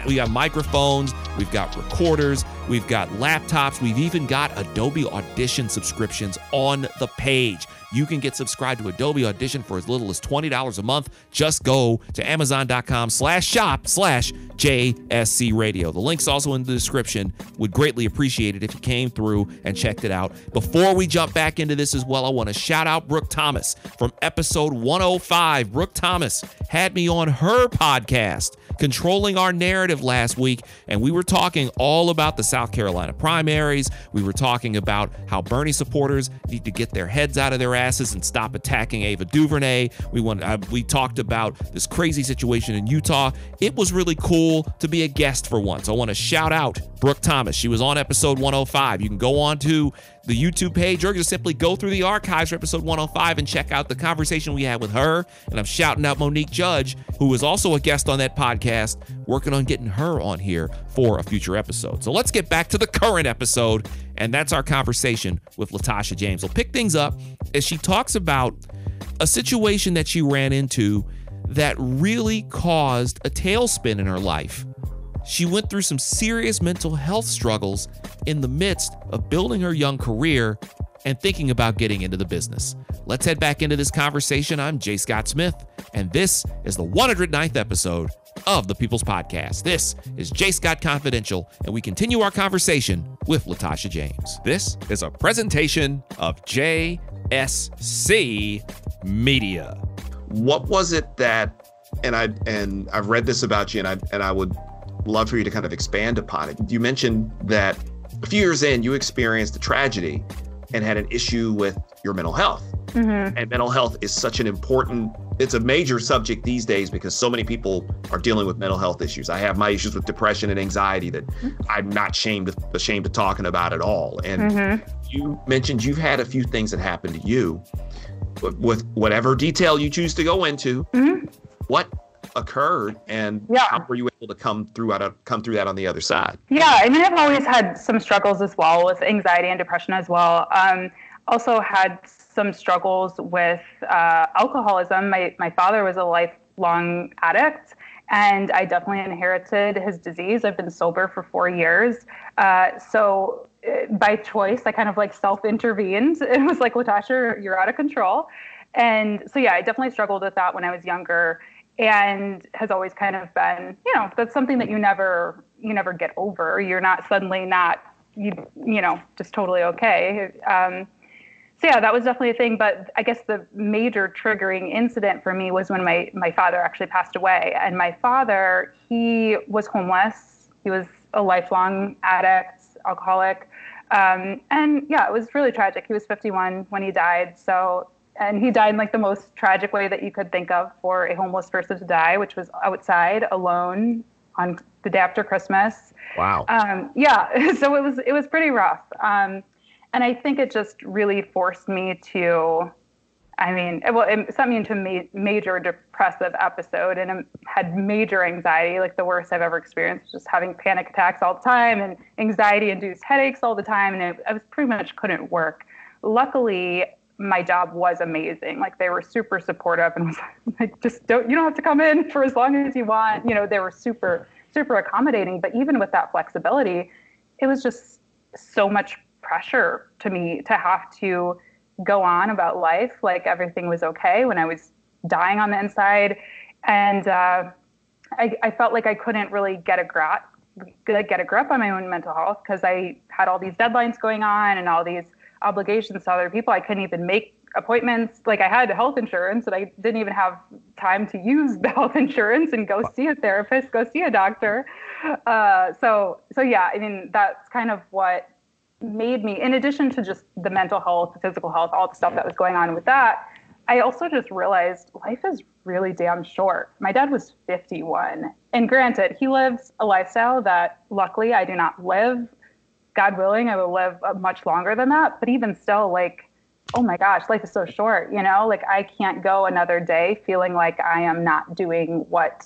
we got microphones, we've got recorders, we've got laptops, we've even got Adobe Audition subscriptions on the page. You can get subscribed to Adobe Audition for as little as $20 a month. Just go to amazon.com slash shop slash JSC radio. The link's also in the description. Would greatly appreciate it if you came through and checked it out. Before we jump back into this as well, I want to shout out Brooke Thomas from episode 105. Brooke Thomas had me on her podcast controlling our narrative last week, and we were talking all about the South Carolina primaries. We were talking about how Bernie supporters need to get their heads out of their asses and stop attacking Ava DuVernay. We want uh, we talked about this crazy situation in Utah. It was really cool to be a guest for once. I want to shout out Brooke Thomas. She was on episode 105. You can go on to the YouTube page or just simply go through the archives for episode 105 and check out the conversation we had with her. And I'm shouting out Monique Judge, who was also a guest on that podcast, working on getting her on here for a future episode. So let's get back to the current episode. And that's our conversation with Latasha James. We'll pick things up as she talks about a situation that she ran into that really caused a tailspin in her life she went through some serious mental health struggles in the midst of building her young career and thinking about getting into the business. Let's head back into this conversation. I'm J. Scott Smith, and this is the 109th episode of the People's Podcast. This is J. Scott Confidential, and we continue our conversation with Latasha James. This is a presentation of JSC Media. What was it that, and I and I've read this about you, and I and I would love for you to kind of expand upon it. You mentioned that a few years in, you experienced a tragedy and had an issue with your mental health. Mm-hmm. And mental health is such an important it's a major subject these days because so many people are dealing with mental health issues. I have my issues with depression and anxiety that I'm not ashamed ashamed of talking about at all. And mm-hmm. you mentioned you've had a few things that happened to you with whatever detail you choose to go into. Mm-hmm. What occurred and yeah. how were you able to come through out come through that on the other side? Yeah i mean i've always had some struggles as well with anxiety and depression as well. Um, also had some struggles with uh, alcoholism. My, my father was a lifelong addict and i definitely inherited his disease. I've been sober for four years. Uh, so uh, by choice i kind of like self-intervened. It was like latasha you're out of control. And so yeah i definitely struggled with that when i was younger and has always kind of been you know that's something that you never you never get over. You're not suddenly not you you know just totally okay. Um, so yeah that was definitely a thing but i guess the major triggering incident for me was when my my father actually passed away and my father he was homeless. He was a lifelong addict alcoholic. Um, and yeah it was really tragic. He was 51 when he died so and he died in like the most tragic way that you could think of for a homeless person to die, which was outside alone on the day after Christmas. Wow. Um, yeah, so it was it was pretty rough, um, and I think it just really forced me to. I mean, it, well, it sent me into a ma- major depressive episode, and I had major anxiety, like the worst I've ever experienced, just having panic attacks all the time and anxiety-induced headaches all the time, and it, I was pretty much couldn't work. Luckily, my job was amazing. Like they were super supportive and was like, just don't, you don't have to come in for as long as you want. You know, they were super, super accommodating. But even with that flexibility, it was just so much pressure to me to have to go on about life like everything was okay when I was dying on the inside. And uh, I, I felt like I couldn't really get a grip, get a grip on my own mental health because I had all these deadlines going on and all these obligations to other people. I couldn't even make appointments. Like I had health insurance and I didn't even have time to use the health insurance and go see a therapist, go see a doctor. Uh, so, so yeah, I mean, that's kind of what made me, in addition to just the mental health, the physical health, all the stuff that was going on with that, I also just realized life is really damn short. My dad was 51. And granted, he lives a lifestyle that luckily I do not live. God willing, I will live much longer than that. But even still, like, oh my gosh, life is so short, you know? Like, I can't go another day feeling like I am not doing what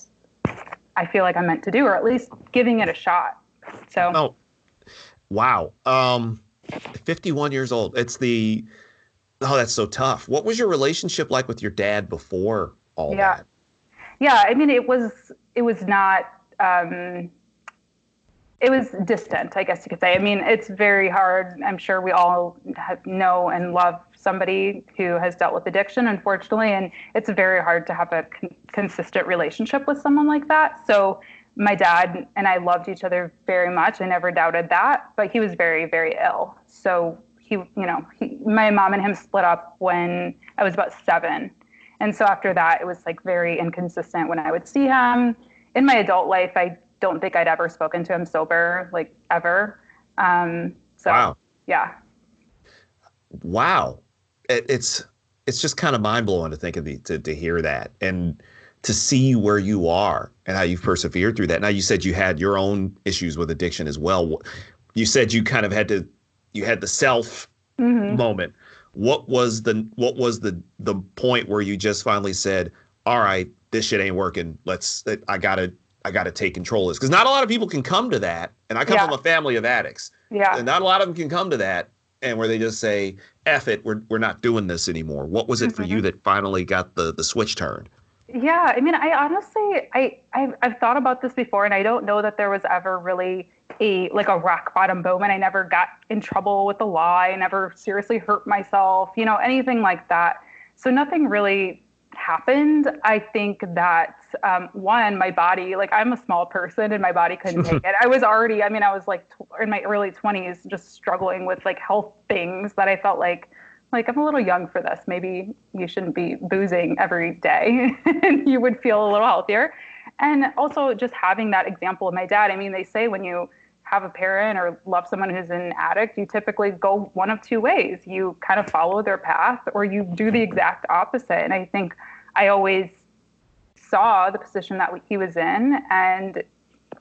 I feel like I'm meant to do, or at least giving it a shot. So, oh, wow. Um, 51 years old. It's the, oh, that's so tough. What was your relationship like with your dad before all yeah. that? Yeah. I mean, it was, it was not, um, it was distant, I guess you could say. I mean, it's very hard. I'm sure we all have, know and love somebody who has dealt with addiction, unfortunately, and it's very hard to have a con- consistent relationship with someone like that. So, my dad and I loved each other very much. I never doubted that, but he was very, very ill. So, he, you know, he, my mom and him split up when I was about seven. And so after that, it was like very inconsistent when I would see him. In my adult life, I don't think I'd ever spoken to him sober, like ever. Um, so wow. yeah. Wow. It, it's it's just kind of mind blowing to think of the to, to hear that and to see where you are and how you've persevered through that. Now you said you had your own issues with addiction as well. You said you kind of had to you had the self mm-hmm. moment. What was the what was the the point where you just finally said, "All right, this shit ain't working. Let's I got to I got to take control of this because not a lot of people can come to that. And I come yeah. from a family of addicts. Yeah. And not a lot of them can come to that and where they just say, F it, we're, we're not doing this anymore. What was it mm-hmm. for you mm-hmm. that finally got the, the switch turned? Yeah. I mean, I honestly, I, I've, I've thought about this before and I don't know that there was ever really a, like a rock bottom moment. I never got in trouble with the law. I never seriously hurt myself, you know, anything like that. So nothing really happened, I think that um, one, my body, like I'm a small person and my body couldn't take it. I was already, I mean, I was like tw- in my early 20s just struggling with like health things that I felt like, like I'm a little young for this. Maybe you shouldn't be boozing every day and you would feel a little healthier. And also just having that example of my dad. I mean, they say when you have a parent or love someone who's an addict, you typically go one of two ways. You kind of follow their path or you do the exact opposite. And I think I always saw the position that he was in and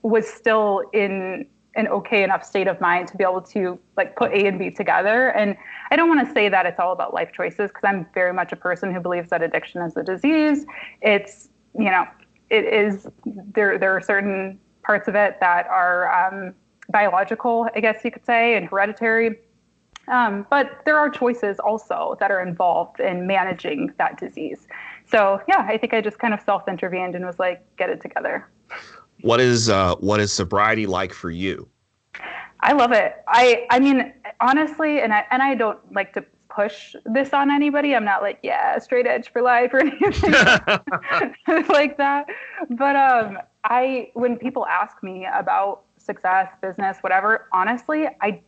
was still in an okay enough state of mind to be able to like put A and B together. And I don't want to say that it's all about life choices because I'm very much a person who believes that addiction is a disease. It's, you know, it is there there are certain parts of it that are um, biological, I guess you could say, and hereditary. Um, but there are choices also that are involved in managing that disease. So yeah, I think I just kind of self intervened and was like, get it together. What is uh, what is sobriety like for you? I love it. I I mean honestly, and I and I don't like to push this on anybody. I'm not like yeah, straight edge for life or anything like that. But um, I when people ask me about success, business, whatever, honestly, I,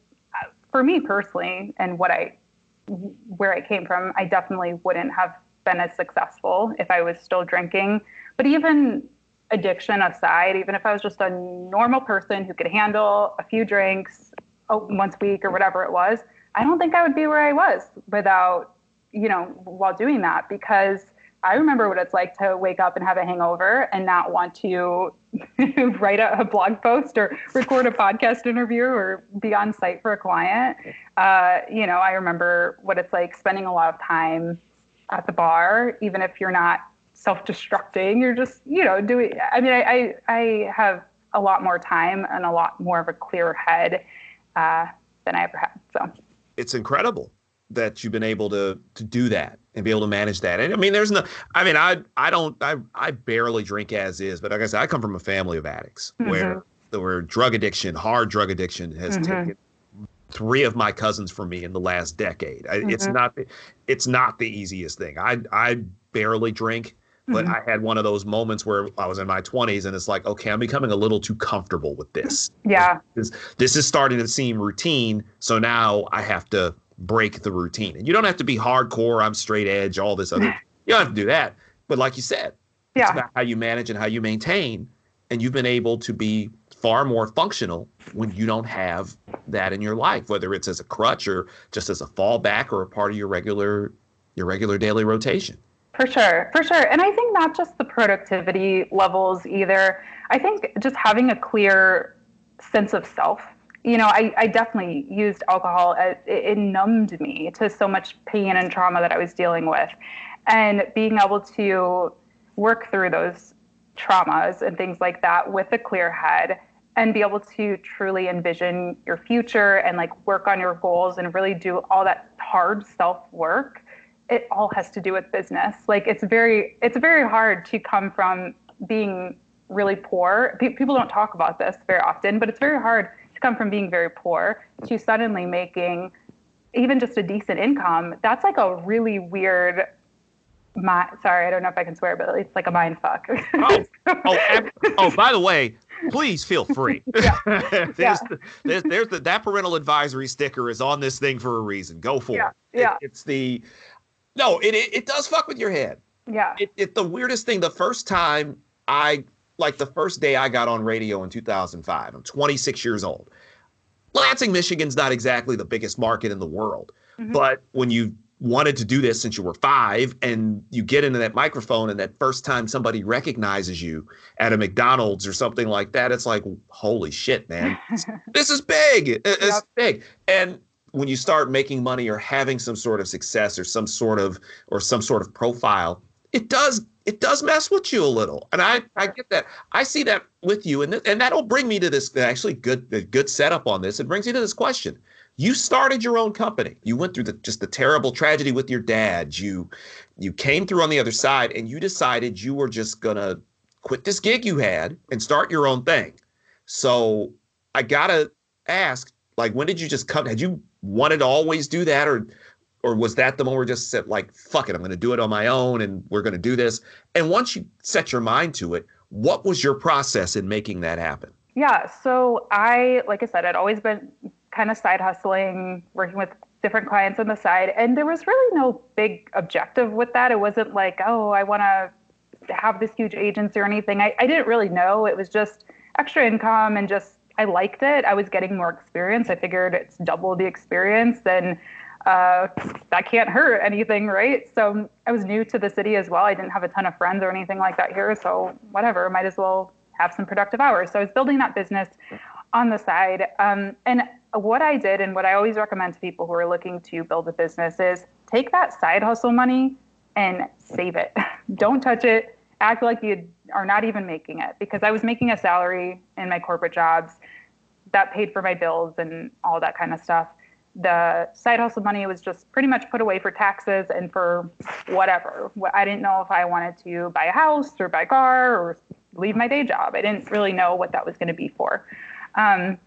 for me personally, and what I, where I came from, I definitely wouldn't have been as successful if I was still drinking. But even addiction aside, even if I was just a normal person who could handle a few drinks once a week or whatever it was, I don't think I would be where I was without you know, while doing that because I remember what it's like to wake up and have a hangover and not want to write a, a, blog post or record a podcast interview or be on site for a client. Uh, you know, I remember what it's like spending a lot of time at the bar, even if you're not self-destructing, you're just, you know, doing, I mean, I, I, I have a lot more time and a lot more of a clear head uh, than I ever had. So it's incredible that you've been able to to do that and be able to manage that. And I mean, there's no, I mean, I I don't, I I barely drink as is, but like I said, I come from a family of addicts mm-hmm. where where drug addiction, hard drug addiction, has mm-hmm. taken three of my cousins from me in the last decade. mm-hmm. It's not it's not the easiest thing. I I barely drink. But mm-hmm. I had one of those moments where I was in my 20s and it's like, okay, I'm becoming a little too comfortable with this. Yeah. This, this is starting to seem routine. So now I have to break the routine. And you don't have to be hardcore, I'm straight edge, all this other. you don't have to do that. But like you said, yeah. it's about how you manage and how you maintain. And you've been able to be far more functional when you don't have that in your life, whether it's as a crutch or just as a fallback or a part of your regular your regular daily rotation. For sure, for sure. And I think not just the productivity levels either. I think just having a clear sense of self you know, I, I definitely used alcohol. It, it numbed me to so much pain and trauma that I was dealing with. And being able to work through those traumas and things like that with a clear head and be able to truly envision your future and like work on your goals and really do all that hard self work it all has to do with business like it's very it's very hard to come from being really poor people don't talk about this very often but it's very hard to come from being very poor to suddenly making even just a decent income, that's like a really weird. My, sorry, I don't know if I can swear, but it's like a mind fuck. oh, oh, oh, by the way, please feel free. Yeah. there's, yeah. The, there's, there's the, that parental advisory sticker is on this thing for a reason. Go for yeah. it. Yeah. It, it's the, no, it, it, it does fuck with your head. Yeah. It, it, the weirdest thing, the first time I like the first day I got on radio in 2005. I'm 26 years old. Lansing, Michigan's not exactly the biggest market in the world, mm-hmm. but when you wanted to do this since you were five and you get into that microphone and that first time somebody recognizes you at a McDonald's or something like that, it's like, holy shit, man, this is big. It's yep. big. And when you start making money or having some sort of success or some sort of or some sort of profile, it does it does mess with you a little, and I I get that. I see that with you, and th- and that'll bring me to this actually good good setup on this. It brings you to this question. You started your own company. You went through the just the terrible tragedy with your dad. You you came through on the other side, and you decided you were just gonna quit this gig you had and start your own thing. So I gotta ask, like, when did you just come? Had you wanted to always do that, or or was that the moment where just said like fuck it i'm going to do it on my own and we're going to do this? And once you set your mind to it what was your process in making that happen? Yeah so i like i said i'd always been kind of side hustling working with different clients on the side and there was really no big objective with that. It wasn't like oh i want to have this huge agency or anything. I, I didn't really know. It was just extra income and just i liked it. I was getting more experience. I figured it's double the experience and uh, that can't hurt anything, right? So I was new to the city as well. I didn't have a ton of friends or anything like that here. So whatever, might as well have some productive hours. So I was building that business on the side. Um, and what I did, and what I always recommend to people who are looking to build a business, is take that side hustle money and save it. Don't touch it. Act like you are not even making it because I was making a salary in my corporate jobs that paid for my bills and all that kind of stuff the side hustle money was just pretty much put away for taxes and for whatever. I didn't know if I wanted to buy a house or buy a car or leave my day job. I didn't really know what that was going to be for. Um,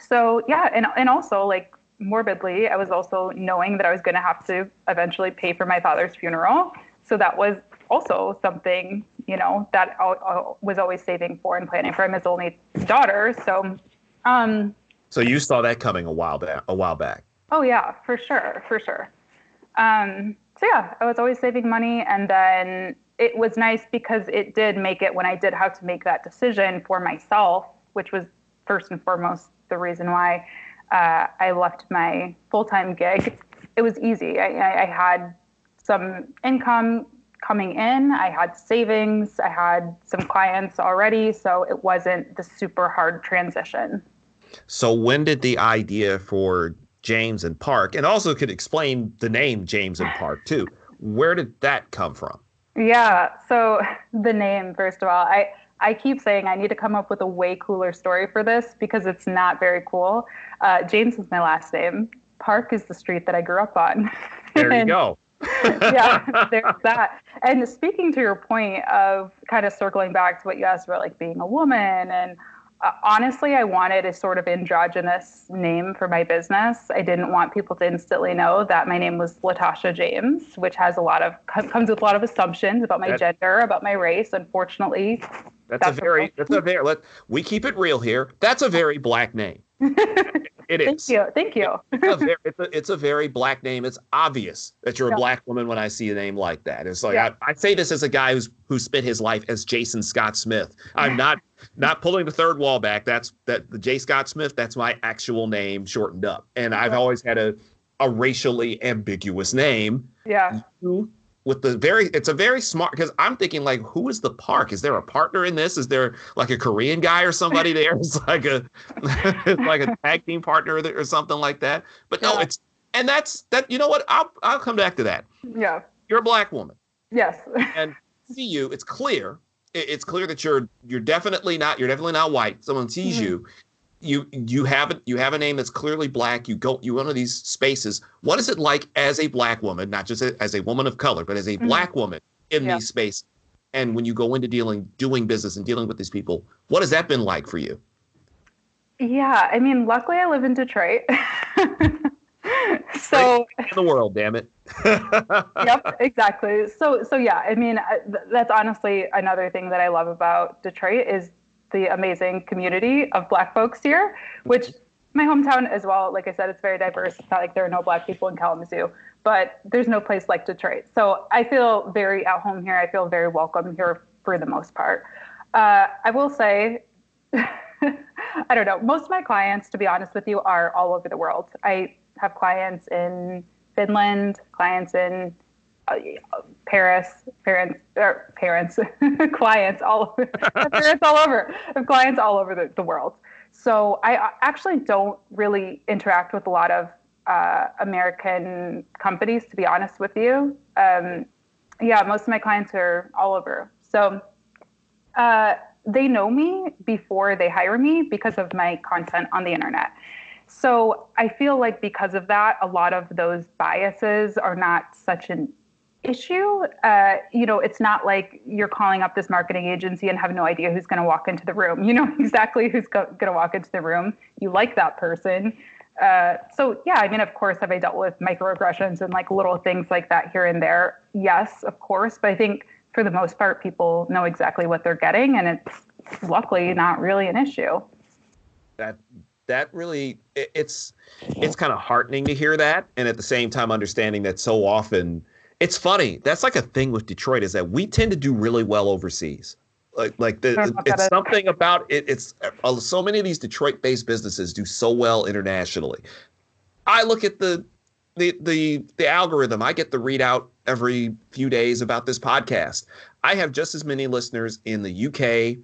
so yeah, and and also like morbidly, I was also knowing that I was going to have to eventually pay for my father's funeral. So that was also something you know that I was always saving for and planning for. I'm his only daughter, so. Um, so you saw that coming a while back. A while back. Oh yeah, for sure, for sure. Um, so yeah, I was always saving money, and then it was nice because it did make it when I did have to make that decision for myself, which was first and foremost the reason why uh, I left my full time gig. It was easy. I, I, had some income coming in. I had savings. I had some clients already, so it wasn't the super hard transition. So when did the idea for James and Park, and also could explain the name James and Park too? Where did that come from? Yeah. So the name, first of all, I I keep saying I need to come up with a way cooler story for this because it's not very cool. Uh, James is my last name. Park is the street that I grew up on. There you go. yeah, there's that. And speaking to your point of kind of circling back to what you asked about, like being a woman, and uh, honestly, I wanted a sort of androgynous name for my business. I didn't want people to instantly know that my name was Latasha James, which has a lot of comes with a lot of assumptions about my that, gender, about my race. Unfortunately, that's, that's a very that's a very let we keep it real here. That's a very black name. It is. Thank you. Thank you. it's, a very, it's, a, it's, a very, black name. It's obvious that you're a black woman when I see a name like that. It's like yeah. I, I, say this as a guy who's who spent his life as Jason Scott Smith. I'm not not pulling the third wall back. That's that the J Scott Smith. That's my actual name shortened up. And I've always had a a racially ambiguous name. Yeah. You with the very it's a very smart because i'm thinking like who is the park? Is there a partner in this? Is there like a korean guy or somebody there? It's like a like a tag team partner or something like that. But no yeah. it's and that's that you know what? I'll i'll come back to that. Yeah. You're a black woman. Yes. And see you it's clear it's clear that you're you're definitely not you're definitely not white. Someone sees mm-hmm. you you you have a, you have a name that's clearly black. You go you one of these spaces. What is it like as a black woman, not just a, as a woman of color, but as a mm-hmm. black woman in yeah. these spaces? And when you go into dealing, doing business and dealing with these people, what has that been like for you? Yeah, I mean, luckily I live in Detroit. so in the world, damn it. yep, exactly. So so yeah, I mean, that's honestly another thing that I love about Detroit is the amazing community of Black folks here, which my hometown as well. Like I said, it's very diverse. It's not like there are no Black people in Kalamazoo, but there's no place like Detroit. So I feel very at home here. I feel very welcome here for the most part. Uh, I will say, I don't know. Most of my clients, to be honest with you, are all over the world. I have clients in Finland, clients in Paris, parents, or parents, clients all over, parents all over, clients all over the, the world. So I actually don't really interact with a lot of uh, American companies, to be honest with you. Um, yeah, most of my clients are all over. So uh, they know me before they hire me because of my content on the internet. So I feel like because of that, a lot of those biases are not such an issue. Uh, you know, it's not like you're calling up this marketing agency and have no idea who's going to walk into the room. You know exactly who's go- going to walk into the room. You like that person. Uh, so yeah, I mean, of course, have I dealt with microaggressions and like little things like that here and there? Yes, of course. But I think for the most part, people know exactly what they're getting, and it's luckily not really an issue. That that really it's it's kind of heartening to hear that, and at the same time, understanding that so often it's funny. That's like a thing with Detroit is that we tend to do really well overseas. Like, like the, it's something about it. It's uh, so many of these Detroit-based businesses do so well internationally. I look at the the the the algorithm. I get the readout every few days about this podcast. I have just as many listeners in the UK,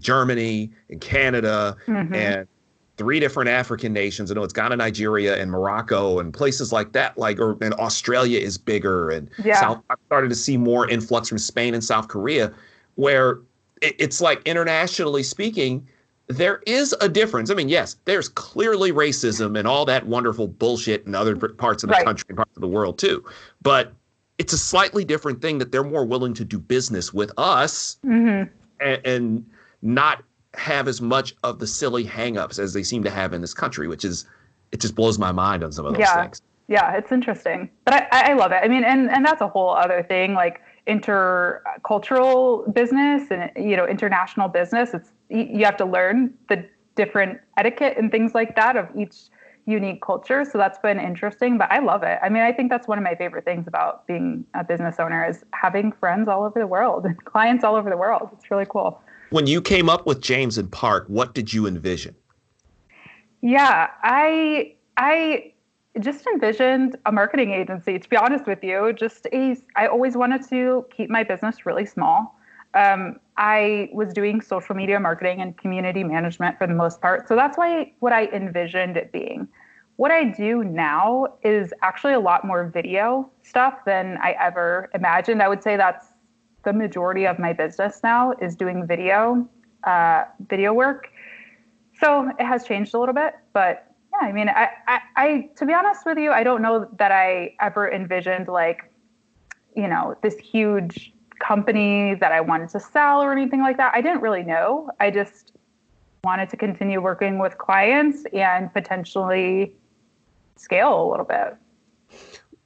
Germany, and Canada, mm-hmm. and three different African nations. I know it's Ghana, Nigeria, and Morocco, and places like that. Like, or and Australia is bigger, and yeah. South. I've started to see more influx from Spain and South Korea, where it, it's like internationally speaking, there is a difference. I mean, yes, there's clearly racism and all that wonderful bullshit in other parts of the right. country and parts of the world too, but it's a slightly different thing that they're more willing to do business with us mm-hmm. and, and not have as much of the silly hangups as they seem to have in this country, which is it just blows my mind on some of those yeah. things. Yeah, it's interesting, but I, I love it. I mean, and and that's a whole other thing, like intercultural business and you know international business. It's you have to learn the different etiquette and things like that of each unique culture. So that's been interesting, but I love it. I mean, I think that's one of my favorite things about being a business owner is having friends all over the world and clients all over the world. It's really cool when you came up with James and Park, what did you envision? Yeah, I I just envisioned a marketing agency, to be honest with you. Just a, I always wanted to keep my business really small. Um, I was doing social media marketing and community management for the most part. So that's why what I envisioned it being. What I do now is actually a lot more video stuff than I ever imagined. I would say that's the majority of my business now is doing video, uh, video work. So it has changed a little bit, but yeah, I mean, I, I, I, to be honest with you, I don't know that I ever envisioned like, you know, this huge company that I wanted to sell or anything like that. I didn't really know. I just wanted to continue working with clients and potentially scale a little bit.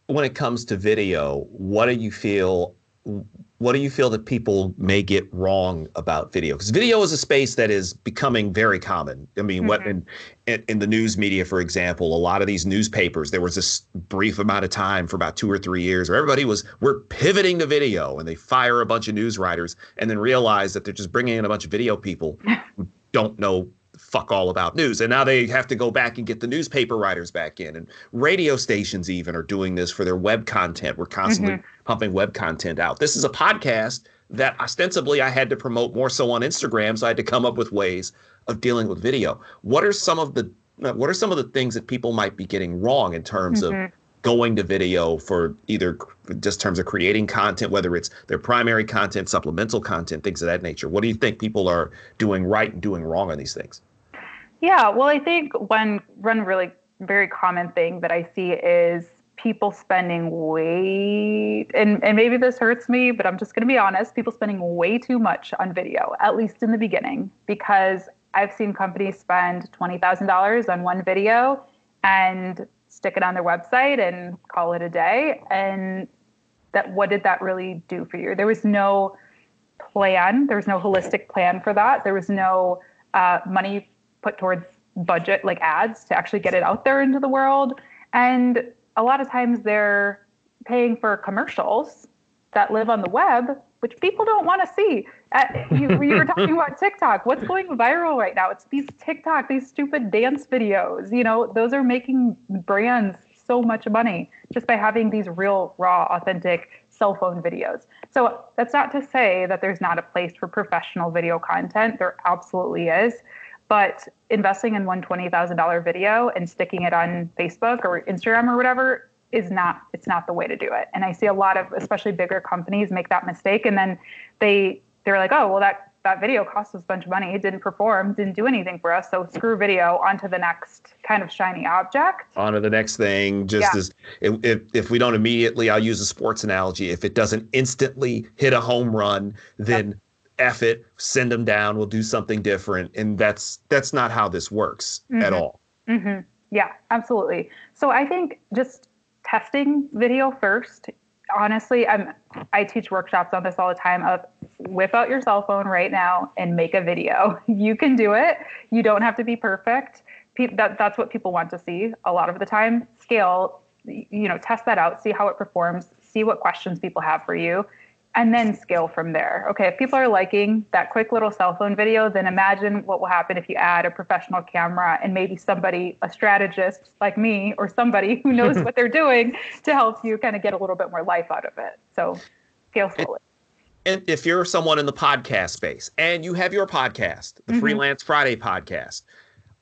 When it comes to video, what do you feel what do you feel that people may get wrong about video? Because video is a space that is becoming very common. I mean, mm-hmm. what in, in, in the news media, for example, a lot of these newspapers, there was this brief amount of time for about two or three years where everybody was we're pivoting to video, and they fire a bunch of news writers, and then realize that they're just bringing in a bunch of video people who don't know fuck all about news. And now they have to go back and get the newspaper writers back in. And radio stations even are doing this for their web content. We're constantly mm-hmm. Pumping web content out. This is a podcast that ostensibly I had to promote more so on Instagram. So I had to come up with ways of dealing with video. What are some of the what are some of the things that people might be getting wrong in terms mm-hmm. of going to video for either just terms of creating content, whether it's their primary content, supplemental content, things of that nature. What do you think people are doing right and doing wrong on these things? Yeah, well, I think one one really very common thing that I see is people spending way and, and maybe this hurts me, but I'm just gonna be honest, people spending way too much on video, at least in the beginning, because I've seen companies spend twenty thousand dollars on one video and stick it on their website and call it a day. And that what did that really do for you? There was no plan, there was no holistic plan for that. There was no uh, money put towards budget like ads to actually get it out there into the world. And a lot of times they're paying for commercials that live on the web, which people don't want to see. Uh, you, you were talking about TikTok. What's going viral right now? It's these TikTok, these stupid dance videos. You know, those are making brands so much money just by having these real, raw, authentic cell phone videos. So that's not to say that there's not a place for professional video content. There absolutely is. But investing in one twenty thousand dollar video and sticking it on Facebook or Instagram or whatever is not it's not the way to do it. And I see a lot of especially bigger companies make that mistake and then they they're like, oh well that that video cost us a bunch of money. It didn't perform, didn't do anything for us. So screw video onto the next kind of shiny object. Onto the next thing. Just yeah. as if, if we don't immediately, I'll use a sports analogy. If it doesn't instantly hit a home run, then yep. F it, send them down, we'll do something different. And that's that's not how this works mm-hmm. at all. Mm-hmm. Yeah, absolutely. So I think just testing video first. Honestly, I'm I teach workshops on this all the time of whip out your cell phone right now and make a video. You can do it. You don't have to be perfect. that, that's what people want to see a lot of the time. Scale, you know, test that out, see how it performs, see what questions people have for you and then scale from there. Okay, if people are liking that quick little cell phone video, then imagine what will happen if you add a professional camera and maybe somebody, a strategist like me, or somebody who knows what they're doing to help you kind of get a little bit more life out of it. So scale slowly. And if you're someone in the podcast space and you have your podcast, the mm-hmm. Freelance Friday podcast,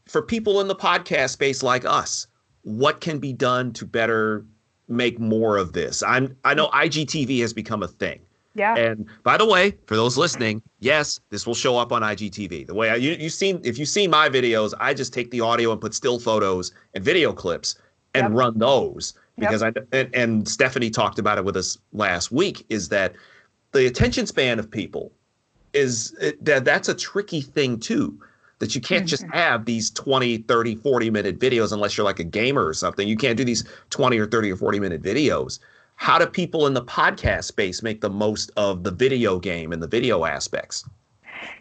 for people in the podcast space like us, what can be done to better make more of this? I'm I know IGTV has become a thing. Yeah. And by the way, for those listening, yes, this will show up on IGTV. The way I, you you seen if you've seen my videos, I just take the audio and put still photos and video clips and yep. run those because yep. I and, and Stephanie talked about it with us last week. Is that the attention span of people is it, that that's a tricky thing too that you can't just mm-hmm. have these 20 30 40 minute videos unless you're like a gamer or something you can't do these 20 or 30 or 40 minute videos how do people in the podcast space make the most of the video game and the video aspects?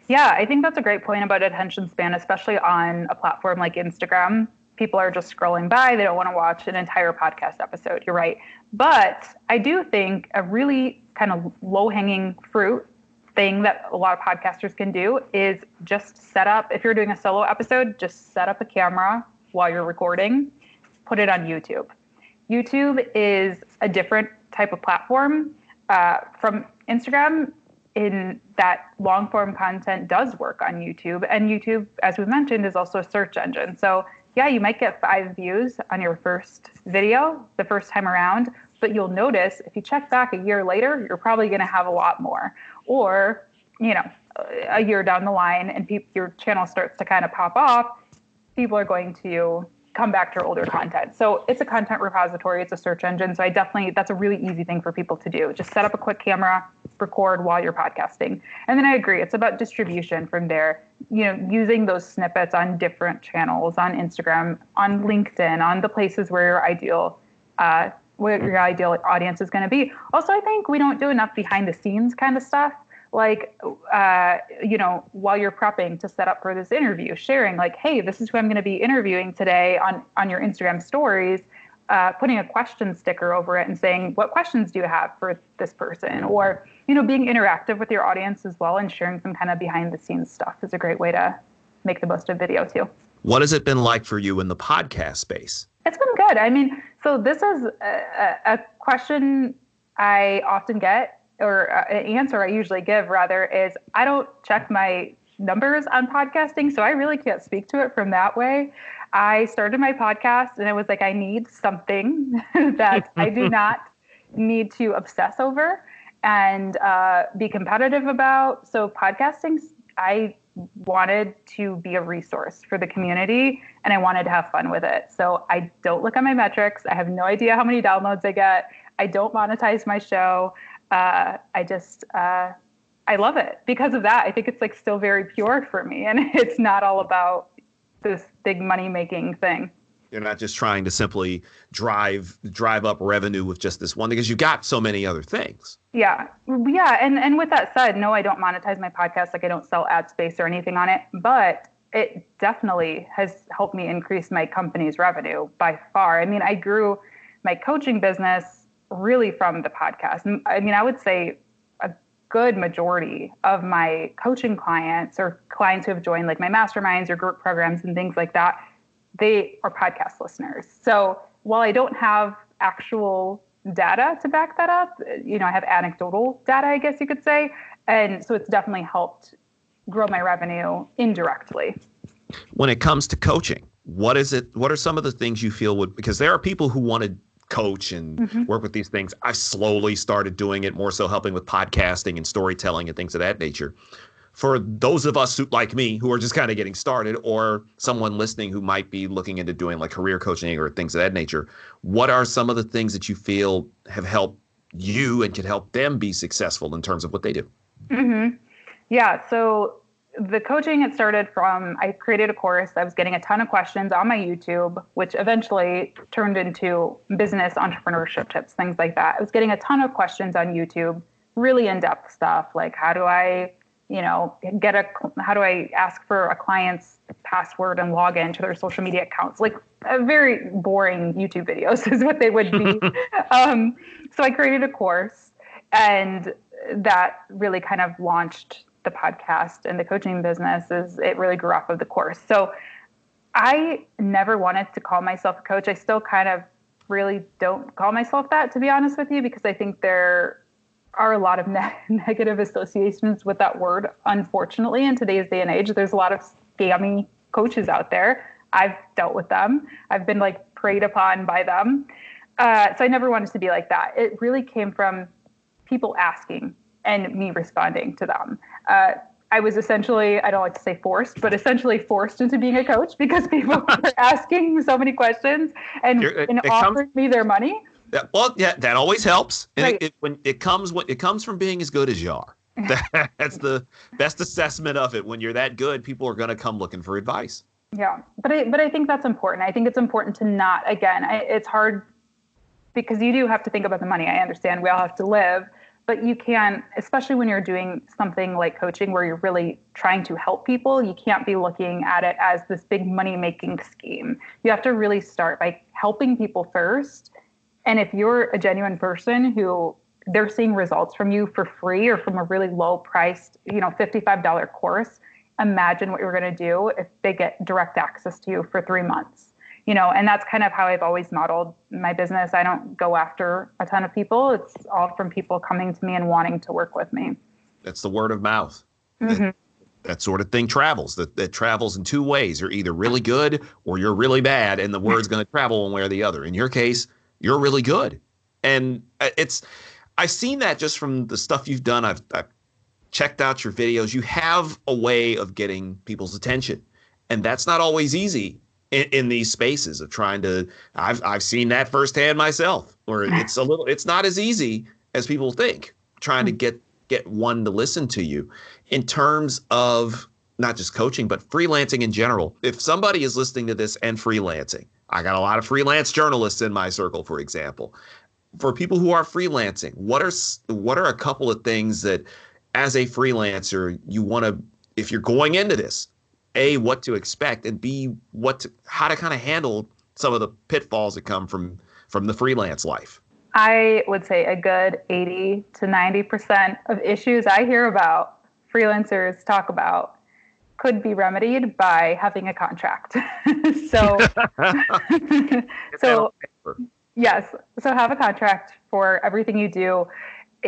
Yeah, I think that's a great point about attention span, especially on a platform like Instagram. People are just scrolling by, they don't want to watch an entire podcast episode. You're right. But I do think a really kind of low hanging fruit thing that a lot of podcasters can do is just set up, if you're doing a solo episode, just set up a camera while you're recording put it on YouTube. YouTube is a different type of platform uh, from Instagram in that long form content does work on YouTube. And YouTube, as we mentioned, is also a search engine. So, yeah, you might get five views on your first video the first time around, but you'll notice if you check back a year later, you're probably going to have a lot more. Or, you know, a year down the line and pe- your channel starts to kind of pop off, people are going to come back to your older content. So it's a content repository, it's a search engine. So I definitely, that's a really easy thing for people to do. Just set up a quick camera, record while you're podcasting. And then I agree, it's about distribution from there. You know, using those snippets on different channels, on Instagram, on LinkedIn, on the places where your ideal, uh, where your ideal audience is going to be. Also, I think we don't do enough behind the scenes kind of stuff like uh, you know while you're prepping to set up for this interview sharing like hey this is who i'm going to be interviewing today on on your instagram stories uh, putting a question sticker over it and saying what questions do you have for this person? Or you know being interactive with your audience as well and sharing some kind of behind the scenes stuff is a great way to make the most of video too. What has it been like for you in the podcast space? It's been good. I mean so this is a, a question i often get or uh, an answer I usually give rather is I don't check my numbers on podcasting, so I really can't speak to it from that way. I started my podcast and it was like I need something that I do not need to obsess over and uh, be competitive about. So podcasting, I wanted to be a resource for the community and I wanted to have fun with it. So I don't look at my metrics. I have no idea how many downloads I get. I don't monetize my show uh, I just uh, I love it because of that. I think it's like still very pure for me, and it's not all about this big money making thing. You're not just trying to simply drive drive up revenue with just this one because you've got so many other things. Yeah, yeah, and and with that said, no, I don't monetize my podcast. Like I don't sell ad space or anything on it, but it definitely has helped me increase my company's revenue by far. I mean, I grew my coaching business really from the podcast. I mean, I would say a good majority of my coaching clients or clients who have joined like my masterminds or group programs and things like that, they are podcast listeners. So while I don't have actual data to back that up, you know, I have anecdotal data, I guess you could say. And so it's definitely helped grow my revenue indirectly. When it comes to coaching, what is it? What are some of the things you feel would, because there are people who want to coach and mm-hmm. work with these things. I've slowly started doing it more so helping with podcasting and storytelling and things of that nature. For those of us who, like me who are just kind of getting started, or someone listening who might be looking into doing like career coaching or things of that nature, what are some of the things that you feel have helped you and can help them be successful in terms of what they do? Mm-hmm. Yeah. So the coaching it started from I created a course. I was getting a ton of questions on my YouTube, which eventually turned into business entrepreneurship tips, things like that. I was getting a ton of questions on YouTube, really in-depth stuff like how do I, you know, get a how do I ask for a client's password and log in to their social media accounts? Like a very boring YouTube videos is what they would be. um, so I created a course and that really kind of launched the podcast and the coaching business is it really grew off of the course. So I never wanted to call myself a coach. I still kind of really don't call myself that, to be honest with you, because I think there are a lot of ne- negative associations with that word. Unfortunately, in today's day and age, there's a lot of scammy coaches out there. I've dealt with them. I've been like preyed upon by them. Uh, so I never wanted to be like that. It really came from people asking and me responding to them. Uh, I was essentially, I don't like to say forced, but essentially forced into being a coach because people were asking so many questions and, and offering comes, me their money. That, well, yeah, that always helps. And right. it, it, when it comes, when it comes from being as good as you are. That's the best assessment of it. When you're that good, people are going to come looking for advice. Yeah, but I, but I think that's important. I think it's important to not. Again, I, it's hard because you do have to think about the money. I understand we all have to live, but you can especially when you're doing something like coaching where you're really trying to help people you can't be looking at it as this big money making scheme. You have to really start by helping people first. And if you're a genuine person who they're seeing results from you for free or from a really low priced you know $55 course imagine what you're going to do if they get direct access to you for three months you know, and that's kind of how I've always modeled my business. I don't go after a ton of people. It's all from people coming to me and wanting to work with me. That's the word of mouth. Mm-hmm. That, that, sort of thing travels. That that travels in two ways. You're either really good or you're really bad, and the word's going to travel one way or the other. In your case, you're really good, and uh, it's. I've seen that just from the stuff you've done. I've, I've checked out your videos. You have a way of getting people's attention, and that's not always easy in, in, these spaces of trying to I've I've seen that firsthand myself where it's a little it's not as easy as people think trying to mm. get get one to listen to you. In terms of not just coaching but freelancing in general if somebody is listening to this and freelancing I got a lot of freelance journalists in my circle for example. For people who are freelancing what are what are a couple of things that as a freelancer you want to if you're going into this a what to expect and b what to, how to kind of handle some of the pitfalls that come from from the freelance life. I would say a good 80 to 90% of issues i hear about freelancers talk about could be remedied by having a contract. So so yes so have a contract for everything you do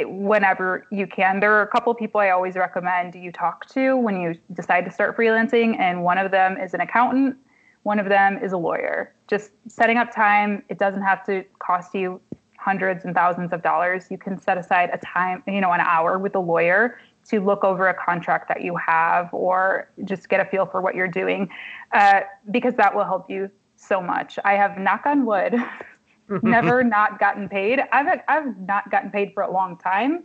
whenever you can. There are a couple people I always recommend you talk to when you decide to start freelancing, and one of them is an accountant, one of them is a lawyer. Just setting up time, it doesn't have to cost you hundreds and thousands of dollars. You can set aside a time, you know, an hour with a lawyer to look over a contract that you have or just get a feel for what you're doing uh, because that will help you so much. I have, knock on wood, never not gotten paid. I've I've not gotten paid for a long time,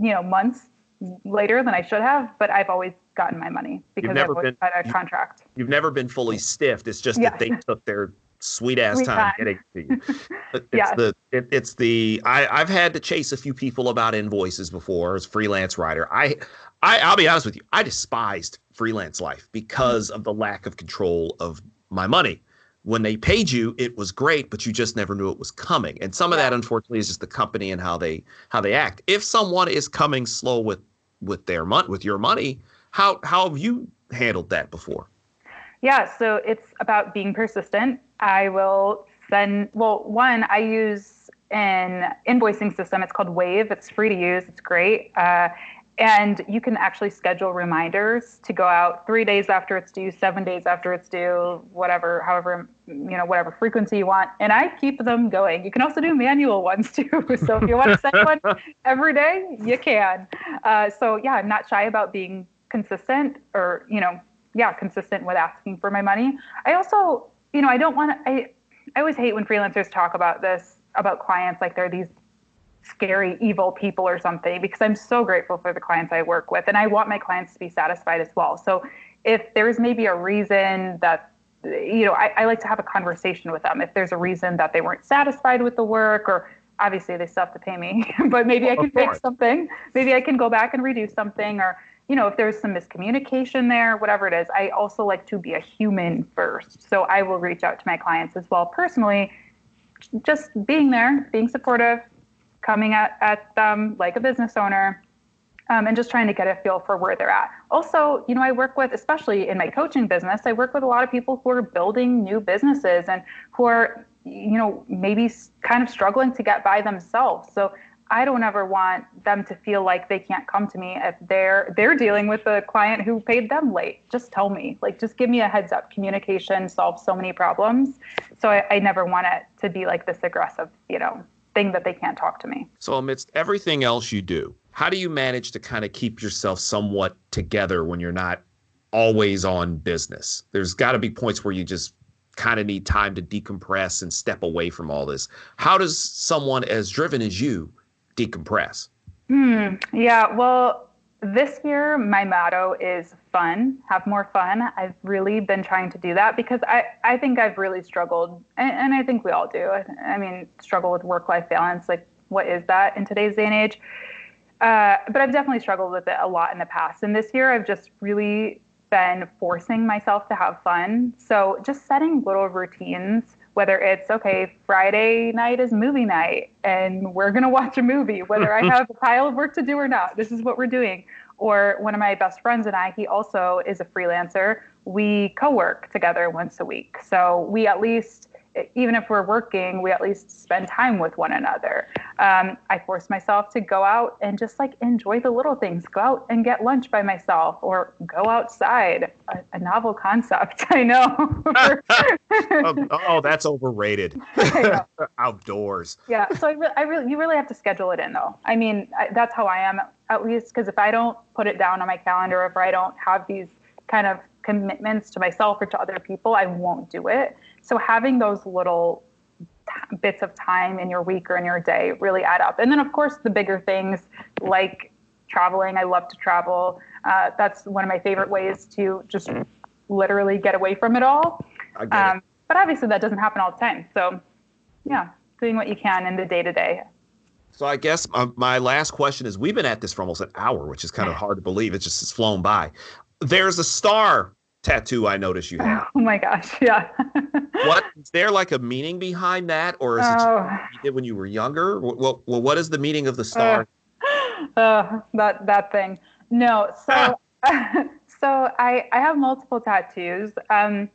you know, months later than I should have, but I've always gotten my money because I've always been, had a contract. You've never been fully stiffed. It's just yeah. that they took their sweet ass time, time, getting to you. It's yeah. the it, it's the I I've had to chase a few people about invoices before as freelance writer. I I I'll be honest with you. I despised freelance life because of the lack of control of my money when they paid you it was great but you just never knew it was coming. And some of that unfortunately is just the company and how they how they act. If someone is coming slow with with their money with your money how how have you handled that before? Yeah so it's about being persistent. I will send well one i use an invoicing system. It's called wave. It's free to use. It's great. Uh, and you can actually schedule reminders to go out three days after it's due seven days after it's due whatever however you know whatever frequency you want. And i keep them going. You can also do manual ones too. So if you want to send one every day you can. Uh, so yeah i'm not shy about being consistent or you know yeah consistent with asking for my money. I also you know i don't want to i i always hate when freelancers talk about this about clients like they're these scary, evil people or something because I'm so grateful for the clients I work with and I want my clients to be satisfied as well. So if there's maybe a reason that you know, I, I like to have a conversation with them. If there's a reason that they weren't satisfied with the work or obviously they still have to pay me, but maybe well, I can fix something. Maybe I can go back and redo something or you know, if there's some miscommunication there, whatever it is, I also like to be a human first. So I will reach out to my clients as well personally, just being there, being supportive, coming at, at them like a business owner um, and just trying to get a feel for where they're at. Also, you know, I work with, especially in my coaching business, I work with a lot of people who are building new businesses and who are, you know, maybe kind of struggling to get by themselves. So I don't ever want them to feel like they can't come to me if they're they're dealing with a client who paid them late. Just tell me, like, just give me a heads up. Communication solves so many problems. So I, I never want it to be like this aggressive, you know, thing that they can't talk to me. So, amidst everything else you do, how do you manage to kind of keep yourself somewhat together when you're not always on business? There's got to be points where you just kind of need time to decompress and step away from all this. How does someone as driven as you decompress? Hmm. Yeah. Well, this year, my motto is fun, have more fun. I've really been trying to do that because I, I think I've really struggled, and, and I think we all do. I, I mean, struggle with work life balance. Like, what is that in today's day and age? Uh, but I've definitely struggled with it a lot in the past. And this year, I've just really been forcing myself to have fun. So, just setting little routines whether it's okay friday night is movie night and we're going to watch a movie whether i have a pile of work to do or not this is what we're doing Or one of my best friends and I, he also is a freelancer. We co work together once a week. So we at least even if we're working, we at least spend time with one another. Um, I force myself to go out and just like enjoy the little things. Go out and get lunch by myself, or go outside. A, a novel concept, I know. oh, oh, that's overrated. Outdoors. Yeah. So I, re- I really, you really have to schedule it in, though. I mean, I, that's how I am, at least, because if I don't put it down on my calendar, if I don't have these kind of commitments to myself or to other people, I won't do it. So having those little t- bits of time in your week or in your day really add up. And then, of course, the bigger things like traveling. I love to travel. Uh, that's one of my favorite ways to just literally get away from it all. Um, it. But obviously, that doesn't happen all the time. So, yeah, doing what you can in the day to day. So I guess my, my, last question is: We've been at this for almost an hour, which is kind of hard to believe. It just it's flown by. There's a star tattoo I notice you have. Oh my gosh, yeah. what is there like a meaning behind that, or is oh. it you did when you were younger? Well, well, what is the meaning of the star? Uh, uh, that that thing. No, so so I I have multiple tattoos. Um,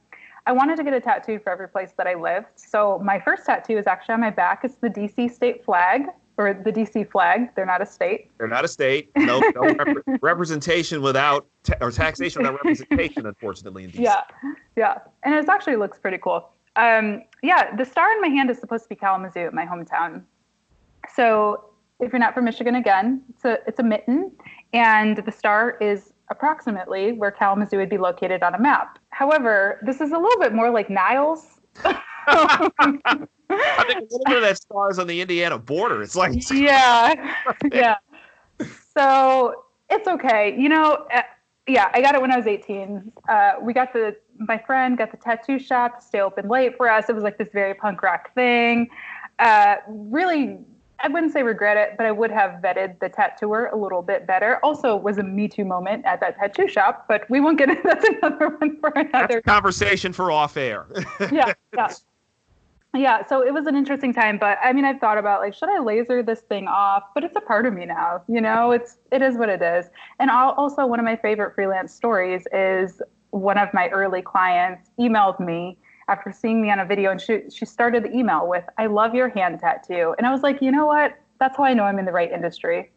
I wanted to get a tattoo for every place that I lived. So my first tattoo is actually on my back. It's the DC state flag or the DC flag. They're not a state. They're not a state. No, no rep- representation without ta- or taxation without representation, unfortunately, in DC. Yeah, yeah, and it actually looks pretty cool. Um, yeah, the star in my hand is supposed to be Kalamazoo, my hometown. So if you're not from Michigan, again, it's a it's a mitten, and the star is approximately where Kalamazoo would be located on a map. However, this is a little bit more like Niles. I think a little bit of that stars on the Indiana border. It's like yeah, yeah. So it's okay. You know, uh, yeah. I got it when I was 18. Uh, we got the my friend got the tattoo shop to stay open late for us. It was like this very punk rock thing. Uh, really, I wouldn't say regret it, but I would have vetted the tattooer a little bit better. Also, was a Me Too moment at that tattoo shop, but we won't get into that's another one for another that's conversation for off air. yeah, yeah yeah so it was an interesting time but i mean i've thought about like should i laser this thing off? But it's a part of me now you know? It's it is what it is. And I'll, also one of my favorite freelance stories is one of my early clients emailed me after seeing me on a video and she, she started the email with i love your hand tattoo. And i was like you know what? That's how i know i'm in the right industry.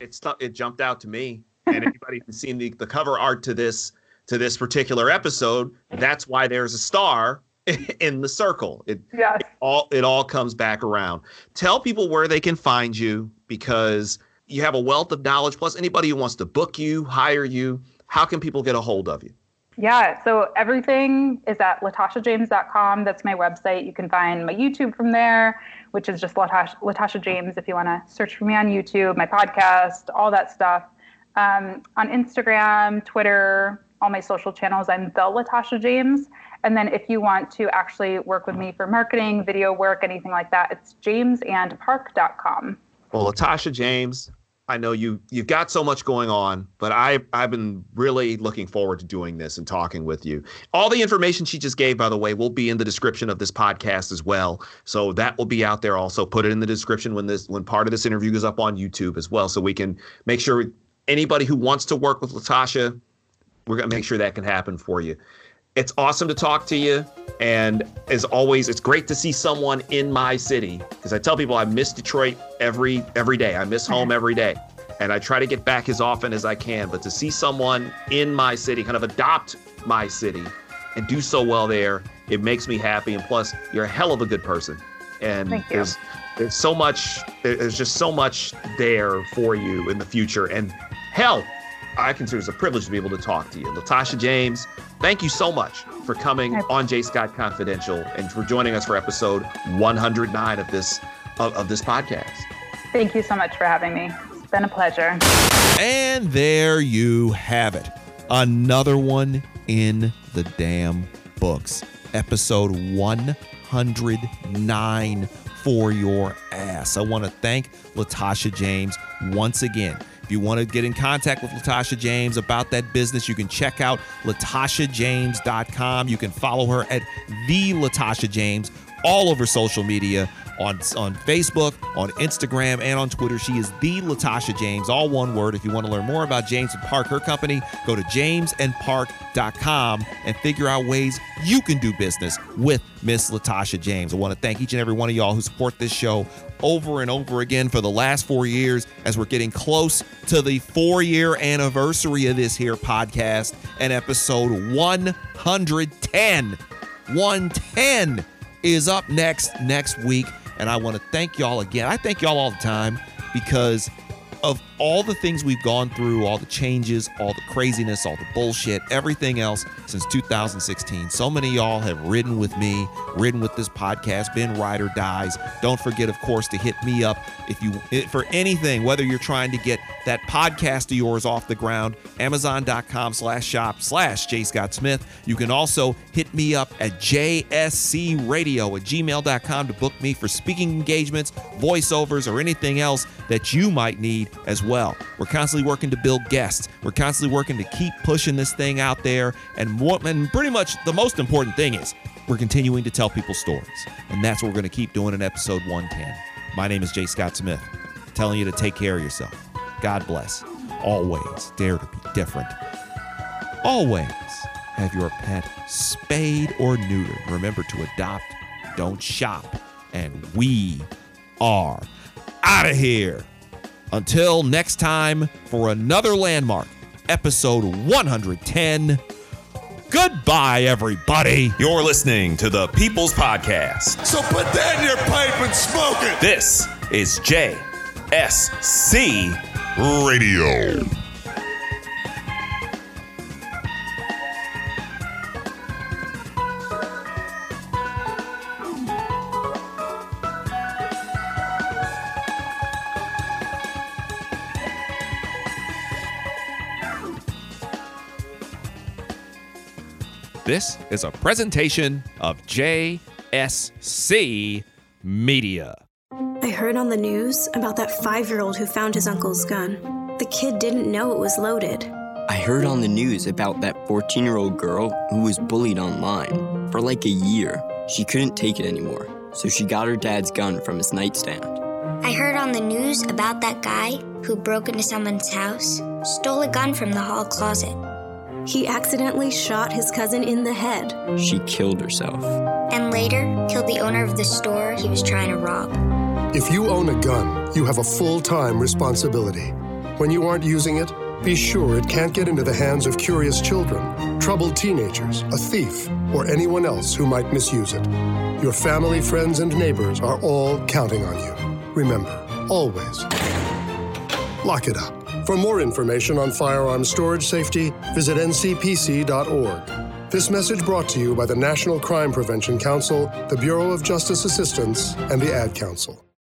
It's it jumped out to me. And anybody who's seen the, the cover art to this to this particular episode that's why there's a star in the circle. It, yes. it all it all comes back around. Tell people where they can find you because you have a wealth of knowledge. Plus, anybody who wants to book you, hire you, how can people get a hold of you? Yeah, so everything is at latashajames.com. That's my website. You can find my YouTube from there, which is just Latasha, Latasha James if you want to search for me on YouTube, my podcast, all that stuff. Um, on Instagram, Twitter, all my social channels, I'm the Latasha James. And then if you want to actually work with me for marketing, video work, anything like that, it's jamesandpark.com. Well, Latasha James, I know you you've got so much going on, but I I've been really looking forward to doing this and talking with you. All the information she just gave, by the way, will be in the description of this podcast as well. So that will be out there. Also, put it in the description when this when part of this interview goes up on YouTube as well, so we can make sure anybody who wants to work with Latasha, we're gonna make sure that can happen for you. It's awesome to talk to you. And as always, it's great to see someone in my city because I tell people I miss Detroit every every day. I miss home every day. And I try to get back as often as I can. But to see someone in my city kind of adopt my city and do so well there, it makes me happy. And plus, you're a hell of a good person. And there's there's so much there's just so much there for you in the future. And hell, I consider it a privilege to be able to talk to you. Latasha James, thank you so much for coming on J Scott Confidential and for joining us for episode 109 of this of, of this podcast. Thank you so much for having me. It's been a pleasure. And there you have it. Another one in the damn books. Episode 109 for your ass. I want to thank Latasha James once again. If you want to get in contact with Latasha James about that business, you can check out latashajames.com. You can follow her at the Latasha James all over social media. on, on Facebook, on Instagram, and on Twitter. She is the Latasha James, all one word. If you want to learn more about James and Park, her company, go to jamesandpark.com and figure out ways you can do business with Miss Latasha James. I want to thank each and every one of y'all who support this show over and over again for the last four years as we're getting close to the four year anniversary of this here podcast and episode 110. 110 is up next next week. And I want to thank y'all again. I thank y'all all the time because of all the things we've gone through, all the changes, all the craziness, all the bullshit, everything else since 2016. So many y'all have ridden with me, ridden with this podcast, been ride or dies. Don't forget, of course, to hit me up if you eh, for anything, whether you're trying to get that podcast of yours off the ground, Amazon.com slash shop slash J Scott Smith. You can also hit me up at JSC Radio at gmail.com to book me for speaking engagements, voiceovers, or anything else that you might need as well. We're constantly working to build guests. We're constantly working to keep pushing this thing out there. And, what, and pretty much the most important thing is we're continuing to tell people stories. And that's what we're going to keep doing in episode 110. My name is Jay Scott Smith, telling you to take care of yourself. God bless. Always dare to be different. Always have your pet spayed or neutered. Remember to adopt, don't shop. And we are out of here. Until next time for another landmark, episode 110. Goodbye, everybody. You're listening to the People's Podcast. So put that in your pipe and smoke it. This is JSC Radio. This is a presentation of JSC Media. I heard on the news about that five year old who found his uncle's gun. The kid didn't know it was loaded. I heard on the news about that 14 year old girl who was bullied online. For like a year, she couldn't take it anymore, so she got her dad's gun from his nightstand. I heard on the news about that guy who broke into someone's house, stole a gun from the hall closet. He accidentally shot his cousin in the head. She killed herself. And later, killed the owner of the store he was trying to rob. If you own a gun, you have a full time responsibility. When you aren't using it, be sure it can't get into the hands of curious children, troubled teenagers, a thief, or anyone else who might misuse it. Your family, friends, and neighbors are all counting on you. Remember, always lock it up. For more information on firearms storage safety, visit ncpc.org. This message brought to you by the National Crime Prevention Council, the Bureau of Justice Assistance, and the Ad Council.